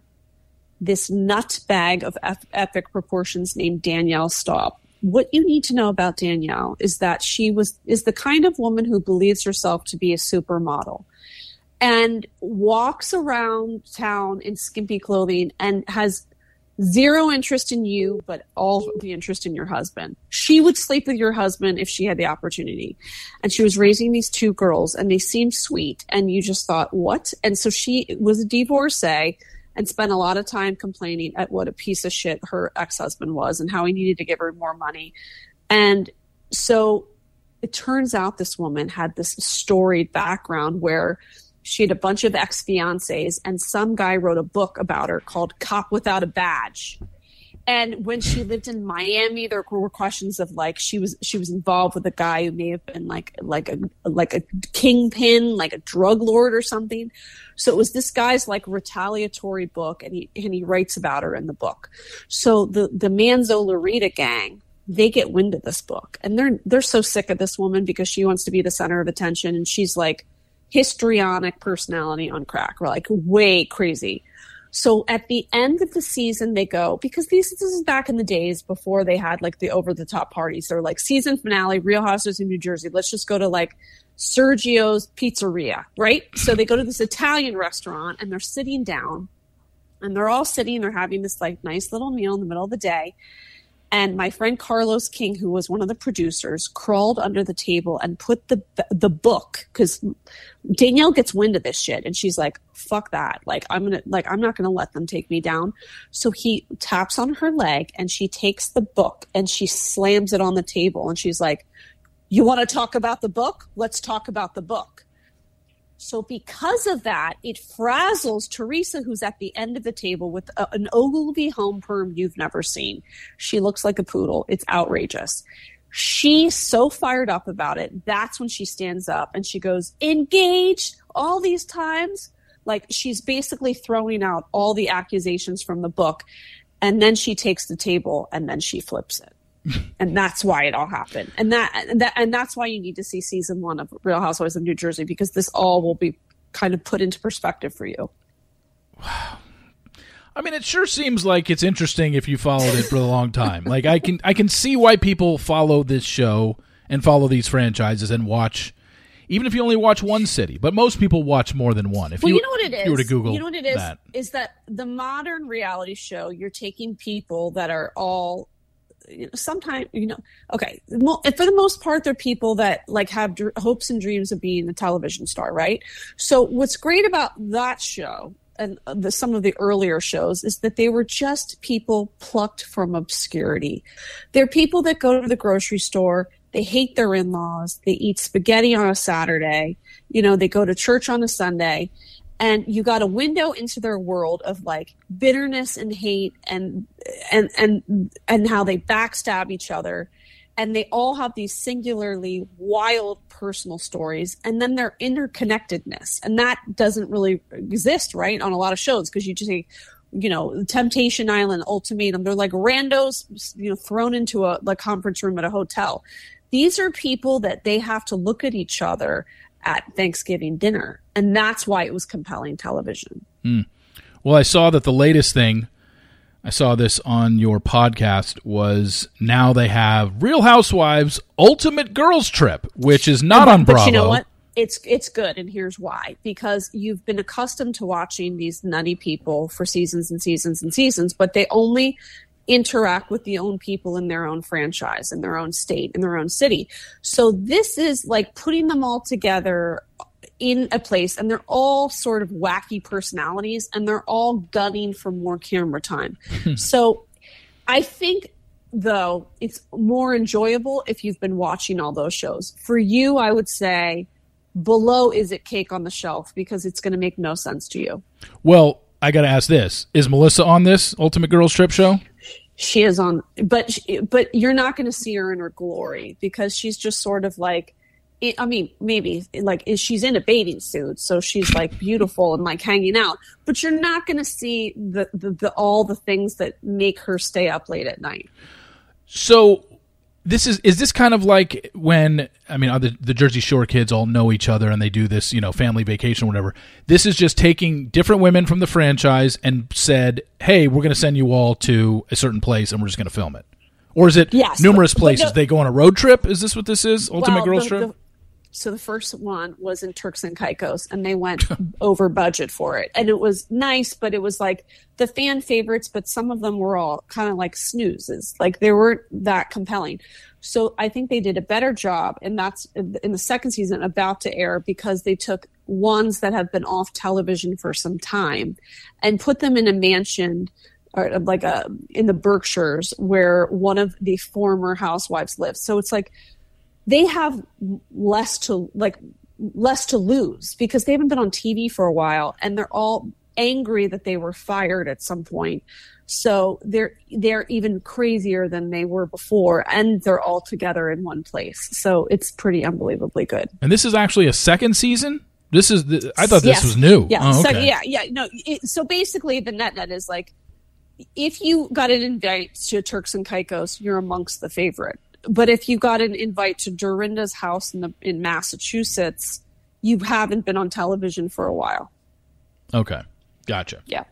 this nut bag of ep- epic proportions named Danielle Staub. What you need to know about Danielle is that she was is the kind of woman who believes herself to be a supermodel and walks around town in skimpy clothing and has zero interest in you but all the interest in your husband. She would sleep with your husband if she had the opportunity. And she was raising these two girls and they seemed sweet and you just thought, "What?" And so she was a divorcee and spent a lot of time complaining at what a piece of shit her ex-husband was and how he needed to give her more money. And so it turns out this woman had this storied background where she had a bunch of ex-fiancés and some guy wrote a book about her called Cop Without a Badge. And when she lived in Miami, there were questions of like she was she was involved with a guy who may have been like like a like a kingpin, like a drug lord or something. So it was this guy's like retaliatory book, and he and he writes about her in the book. So the the Manzo gang they get wind of this book, and they're they're so sick of this woman because she wants to be the center of attention, and she's like histrionic personality on crack, We're like way crazy. So at the end of the season, they go because these this is back in the days before they had like the over the top parties. They're like season finale, Real Housewives in New Jersey. Let's just go to like Sergio's Pizzeria, right? So they go to this Italian restaurant and they're sitting down, and they're all sitting. They're having this like nice little meal in the middle of the day. And my friend Carlos King, who was one of the producers, crawled under the table and put the the book because Danielle gets wind of this shit, and she's like, "Fuck that! Like I'm gonna like I'm not gonna let them take me down." So he taps on her leg, and she takes the book and she slams it on the table, and she's like, "You want to talk about the book? Let's talk about the book." So because of that, it frazzles Teresa, who's at the end of the table with a, an Ogilvie home perm you've never seen. She looks like a poodle. It's outrageous. She's so fired up about it. That's when she stands up and she goes, engaged all these times. Like she's basically throwing out all the accusations from the book. And then she takes the table and then she flips it. And that's why it all happened. And that, and that and that's why you need to see season one of Real Housewives of New Jersey because this all will be kind of put into perspective for you. Wow. I mean, it sure seems like it's interesting if you followed it for a long time. Like I can I can see why people follow this show and follow these franchises and watch, even if you only watch one city. But most people watch more than one. If Well, you, you know what it is, if is. you were to Google, you know what it is that. is that the modern reality show. You're taking people that are all you know, sometimes you know okay for the most part they're people that like have dr- hopes and dreams of being a television star right? So what's great about that show and uh, the, some of the earlier shows is that they were just people plucked from obscurity. They're people that go to the grocery store they hate their in-laws they eat spaghetti on a saturday you know they go to church on a sunday and you got a window into their world of like bitterness and hate and and and and how they backstab each other. And they all have these singularly wild personal stories and then their interconnectedness. And that doesn't really exist right on a lot of shows because you just say you know temptation island ultimatum. They're like randos you know thrown into a like conference room at a hotel. These are people that they have to look at each other at thanksgiving dinner and that's why it was compelling television. Hmm. Well, I saw that the latest thing I saw this on your podcast was now they have Real Housewives Ultimate Girls Trip, which is not on but Bravo. you know what? It's it's good and here's why. Because you've been accustomed to watching these nutty people for seasons and seasons and seasons but they only interact with the own people in their own franchise in their own state in their own city. So this is like putting them all together in a place and they're all sort of wacky personalities and they're all gunning for more camera time. Hmm. So i think though it's more enjoyable if you've been watching all those shows. For you i would say below is it cake on the shelf because it's going to make no sense to you. Well, I got to ask this: Is Melissa on this Ultimate Girls Trip show? she is on but she, but you're not going to see her in her glory because she's just sort of like i I mean maybe like she's in a bathing suit so she's like beautiful and like hanging out but you're not going to see the, the the all the things that make her stay up late at night So this is is this kind of like when I mean the, the Jersey Shore kids all know each other and they do this you know family vacation or whatever. This is just taking different women from the franchise and said, hey, we're going to send you all to a certain place and we're just going to film it. Or is it Yes, numerous but- but places? no- they go on a road trip. Is this what this is? Ultimate Well, Girls the- Trip. So the first one was in Turks and Caicos, and they went [laughs] over budget for it, and it was nice, but it was like the fan favorites, but some of them were all kind of like snoozes, like they weren't that compelling. So I think they did a better job, and that's in the second season about to air because they took ones that have been off television for some time and put them in a mansion or uh, like a in the Berkshires where one of the former housewives lives. So it's like they have less to like less to lose because they haven't been on TV for a while and they're all angry that they were fired at some point. So they're they're even crazier than they were before and they're all together in one place. So it's pretty unbelievably good. and this is actually a second season. This is the, I thought this Yes. was new. Yeah. Oh, So yeah, yeah. No. It, so basically, the net net is like, if you got an invite to Turks and Caicos, you're amongst the favorite. But if you got an invite to Dorinda's house in the in Massachusetts, you haven't been on television for a while. Okay. Gotcha. Yeah.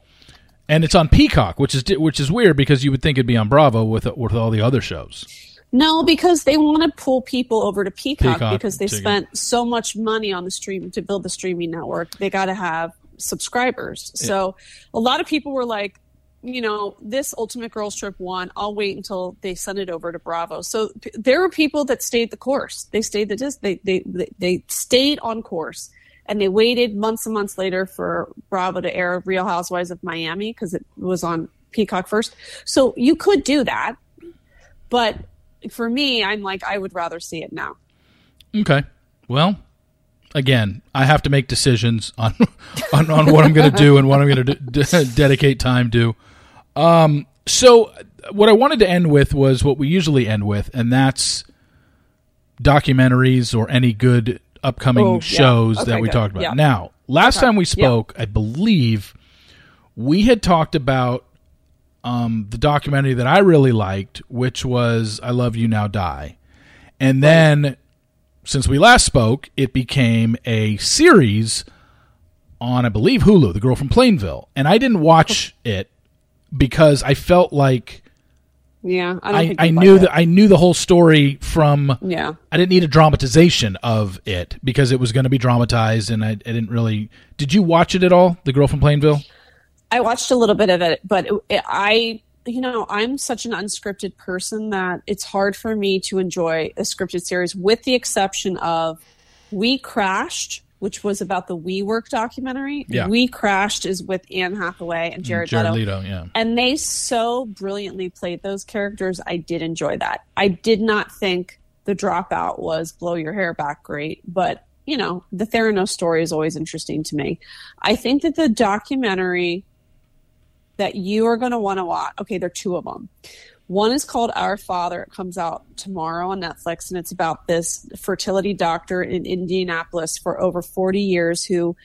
And it's on Peacock, which is which is weird because you would think it'd be on Bravo with with all the other shows. No, because they want to pull people over to Peacock, Peacock, because they spent so much money on the stream to build the streaming network. They got to have subscribers. So a lot of people were like, you know, this Ultimate Girls Trip won. I'll wait until they send it over to Bravo. So p- there were people that stayed the course. They stayed the dis- they they they, they stayed on course. And they waited months and months later for Bravo to air Real Housewives of Miami because it was on Peacock first. So you could do that, but for me, I'm like, I would rather see it now. Okay. Well, again, I have to make decisions on [laughs] on, on what I'm going to do and what I'm going to d- dedicate time to. Um, so, what I wanted to end with was what we usually end with, and that's documentaries or any good upcoming Oh, yeah. shows Okay, that we good. talked about. Yeah. Now, last Okay. time we Yeah. spoke, I believe we had talked about um, the documentary that I really liked, which was "I Love You Now Die," and then since we last spoke, it became a series on, I believe, Hulu, The Girl from Plainville. And I didn't watch [laughs] it because I felt like Yeah, I don't I, think I knew that I knew the whole story from. Yeah, I didn't need a dramatization of it because it was going to be dramatized, and I, I didn't really. Did you watch it at all, The Girl from Plainville? I watched a little bit of it, but it, I, you know, I'm such an unscripted person that it's hard for me to enjoy a scripted series, with the exception of We Crashed, which was about the WeWork documentary. Yeah. We Crashed is with Anne Hathaway and mm, Jared, Jared Leto. Leto, yeah. and they so brilliantly played those characters i did enjoy that i did not think the dropout was blow your hair back great but you know, the Theranos story is always interesting to me. I think that the documentary that you are going to want to watch, okay, there are two of them. One is called Our Father. It comes out tomorrow on Netflix, and it's about this fertility doctor in Indianapolis for over 40 years who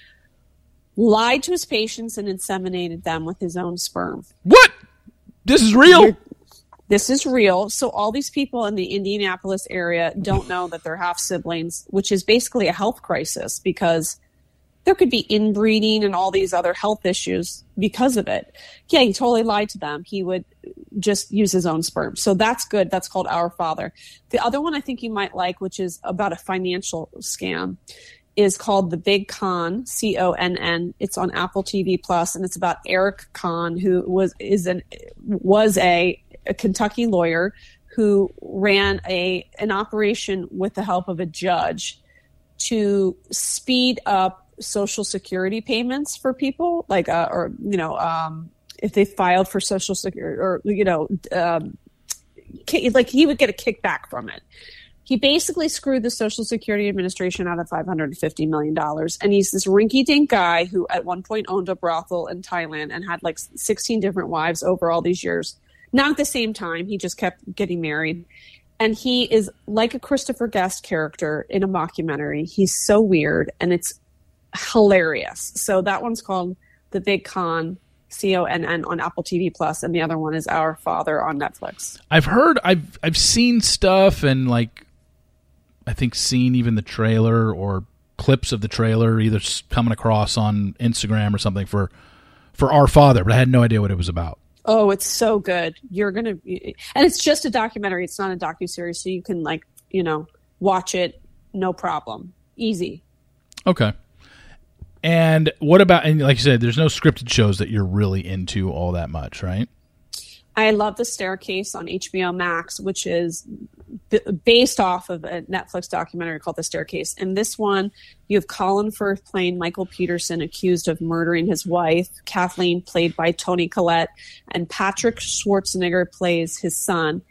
lied to his patients and inseminated them with his own sperm. What? This is real? You're- this is real. So all these people in the Indianapolis area don't know that they're half siblings, which is basically a health crisis because there could be inbreeding and all these other health issues because of it. Yeah, he totally lied to them. He would just use his own sperm. So that's good. That's called Our Father. The other one I think you might like, which is about a financial scam, is called The Big Conn, C O N N. It's on Apple TV Plus, and it's about Eric Conn, who was is an was a, a Kentucky lawyer who ran a an operation with the help of a judge to speed up social security payments for people, like uh, or you know, um, if they filed for social security or you know, um, like he would get a kickback from it. He basically screwed the Social Security Administration out of $550 million. And he's this rinky dink guy who at one point owned a brothel in Thailand and had like 16 different wives over all these years. Not at the same time, he just kept getting married. And he is like a Christopher Guest character in a mockumentary. He's so weird and it's hilarious. So that one's called The Big Conn, C O N N on Apple TV Plus, and the other one is Our Father on Netflix. I've heard I've I've seen stuff and like I think seen even the trailer or clips of the trailer either coming across on Instagram or something for for Our Father, but I had no idea what it was about. Oh, it's so good. You're gonna, and it's just a documentary. It's not a docu series, so you can like you know watch it no problem, easy. Okay. And what about and like you said, there's no scripted shows that you're really into all that much, right? I love The Staircase on HBO Max, which is based off of a Netflix documentary called The Staircase. In this one, you have Colin Firth playing Michael Peterson, accused of murdering his wife, Kathleen, played by Toni Collette, and Patrick Schwarzenegger plays his son.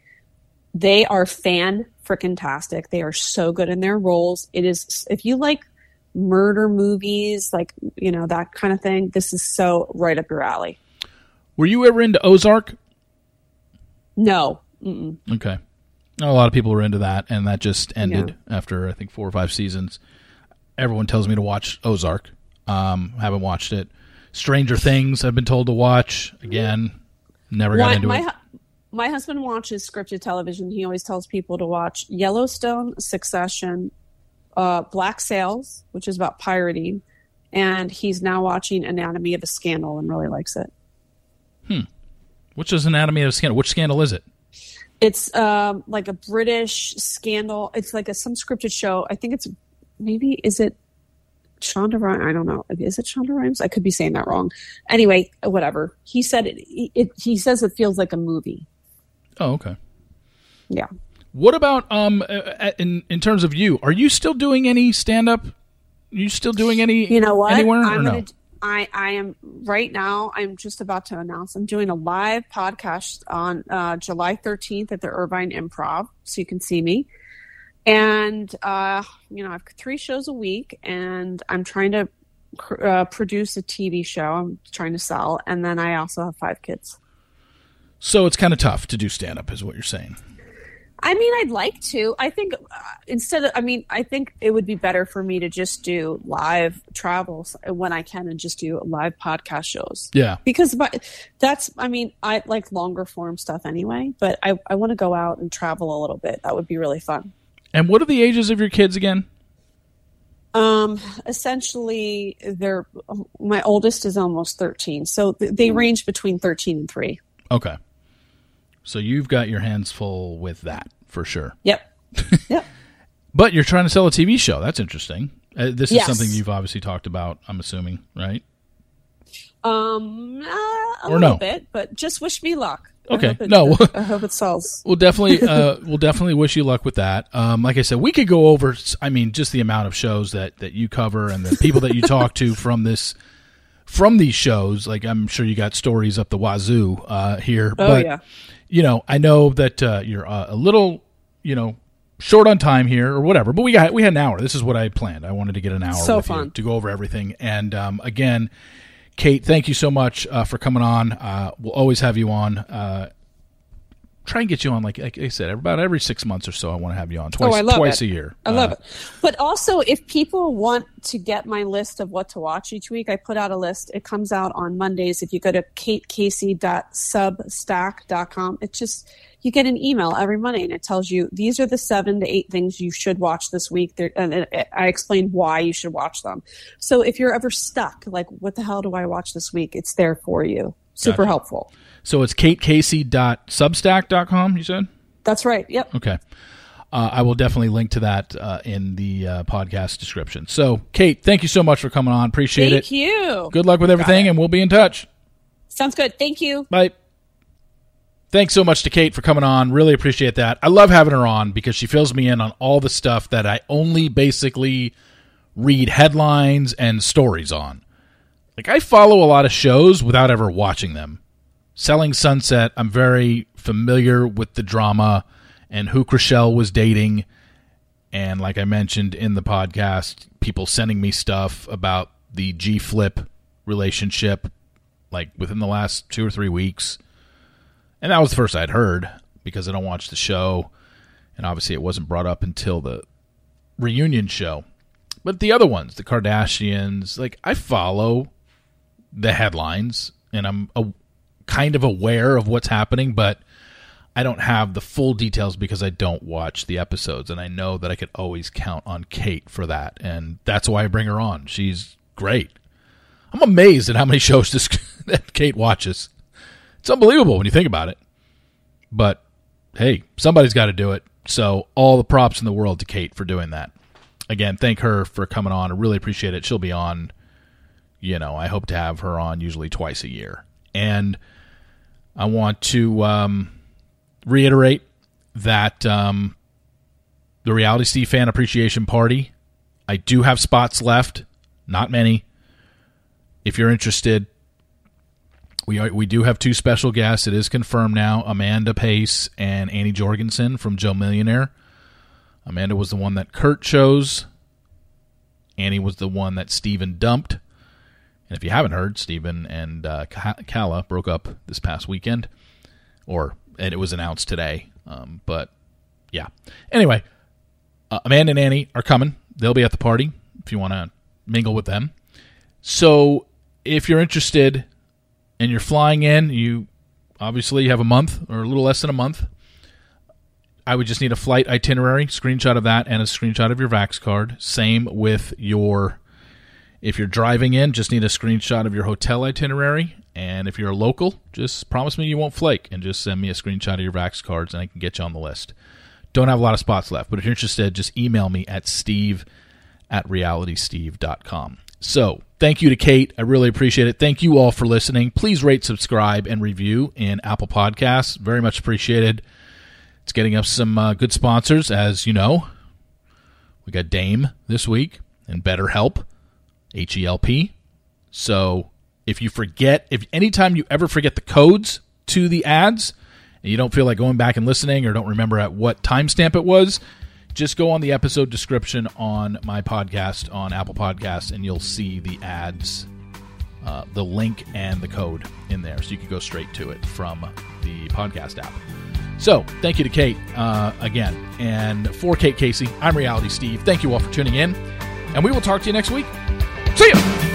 They are fan freaking tastic. They are so good in their roles. It is, if you like murder movies, like, you know, that kind of thing, this is so right up your alley. Were you ever into Ozark? No. Mm-mm. Okay. A lot of people were into that, and that just ended yeah. after I think four or five seasons. Everyone tells me to watch Ozark. Um, haven't watched it. Stranger Things, I've been told to watch. Again, never got into my, it. My husband watches scripted television. He always tells people to watch Yellowstone, Succession, uh, Black Sails, which is about pirating, and he's now watching Anatomy of a Scandal and really likes it. Hmm. Which is Anatomy of a Scandal? Which scandal is it? It's um, like a British scandal. It's like a some scripted show. I think it's maybe is it Shonda Rhimes? I don't know. Is it Shonda Rhimes? I could be saying that wrong. Anyway, whatever. He said it, it. He says it feels like a movie. Oh, okay. Yeah. What about um in in terms of you? Are you still doing any stand up? You still doing any? You know what? Anywhere I'm or no? gonna, I, I am right now. I'm just about to announce. I'm doing a live podcast on uh, July 13th at the Irvine Improv, so you can see me. And uh, you know, I have three shows a week, and I'm trying to uh, produce a TV show. I'm trying to sell, and then I also have five kids. So it's kind of tough to do stand up, is what you're saying. I mean, I'd like to. I think uh, instead of, I mean, I think it would be better for me to just do live travels when I can and just do live podcast shows. Yeah. Because that's, I mean, I like longer form stuff anyway, but I, I want to go out and travel a little bit. That would be really fun. And what are the ages of your kids again? Um, essentially, they're, my oldest is almost 13. So they range between 13 and 3. Okay. So you've got your hands full with that for sure. Yep. [laughs] yep. But you're trying to sell a TV show. That's interesting. Uh, this is something you've obviously talked about. I'm assuming, right? Um, uh, a Or little no? bit, but just wish me luck. Okay. hope it- No. I [laughs] hope it sells. We'll definitely, uh, we'll definitely wish you luck with that. Um, like I said, we could go over. I mean, just the amount of shows that that you cover and the people that you talk to from this, from these shows. Like I'm sure you got stories up the wazoo uh, here. Oh but yeah. you know, I know that uh, you're uh, a little, you know, short on time here or whatever, but we got we had an hour. This is what I planned. I wanted to get an hour So with you fun. to go over everything. And um, again, Kate, thank you so much uh, for coming on. Uh, we'll always have you on. Uh, try and get you on, like, like I said, about every six months or so. I want to have you on twice, Oh, twice it. a year. I love Uh, it. But also, if people want to get my list of what to watch each week, I put out a list. It comes out on Mondays. If you go to katecasey.substack.com, it just, you get an email every Monday and it tells you these are the seven to eight things you should watch this week. There, and I explain why you should watch them. So if you're ever stuck, like, what the hell do I watch this week? It's there for you. Super Gotcha. helpful. So it's katecasey.substack.com, you said? That's right. Yep. Okay. Uh, I will definitely link to that uh, in the uh, podcast description. So, Kate, thank you so much for coming on. Appreciate Thank it. Thank you. Good luck with everything, and we'll be in touch. Sounds good. Thank you. Bye. Thanks so much to Kate for coming on. Really appreciate that. I love having her on because she fills me in on all the stuff that I only basically read headlines and stories on. Like, I follow a lot of shows without ever watching them. Selling Sunset, I'm very familiar with the drama and who Chrishell was dating. And like I mentioned in the podcast, people sending me stuff about the G Flip relationship, like within the last two or three weeks. And that was the first I'd heard because I don't watch the show. And obviously, it wasn't brought up until the reunion show. But the other ones, the Kardashians, like I follow the headlines and I'm kind of aware of what's happening, but I don't have the full details because I don't watch the episodes. And I know that I could always count on Kate for that. And that's why I bring her on. She's great. I'm amazed at how many [laughs] shows this, that Kate watches. It's unbelievable when you think about it. But hey, somebody's got to do it. So all the props in the world to Kate for doing that. Again, thank her for coming on. I really appreciate it. She'll be on, you know, I hope to have her on usually twice a year. And I want to um, reiterate that um, the Reality Steve Fan Appreciation Party, I do have spots left, not many. If you're interested, we are, we do have two special guests. It is confirmed now: Amanda Pace and Annie Jorgensen from Joe Millionaire. Amanda was the one that Kurt chose. Annie was the one that Steven dumped. And if you haven't heard, Steven and uh, Kala broke up this past weekend, or and it was announced today. Um, but yeah. Anyway, uh, Amanda and Annie are coming. They'll be at the party if you want to mingle with them. So if you're interested and you're flying in, you obviously have a month or a little less than a month. I would just need a flight itinerary, screenshot of that, and a screenshot of your Vax card. Same with your. If you're driving in, just need a screenshot of your hotel itinerary. And if you're a local, just promise me you won't flake and just send me a screenshot of your Vax cards and I can get you on the list. Don't have a lot of spots left, but if you're interested, just email me at steve at realitysteve.com. So, thank you to Kate. I really appreciate it. Thank you all for listening. Please rate, subscribe, and review in Apple Podcasts. Very much appreciated. It's getting us some uh, good sponsors, as you know. We got Dame this week and BetterHelp, H E L P. So, if you forget, if anytime you ever forget the codes to the ads, and you don't feel like going back and listening or don't remember at what timestamp it was, just go on the episode description on my podcast on Apple Podcasts and you'll see the ads, uh, the link and the code in there. So you can go straight to it from the podcast app. So thank you to Kate uh, again. And for Kate Casey, I'm Reality Steve. Thank you all for tuning in. And we will talk to you next week. See ya!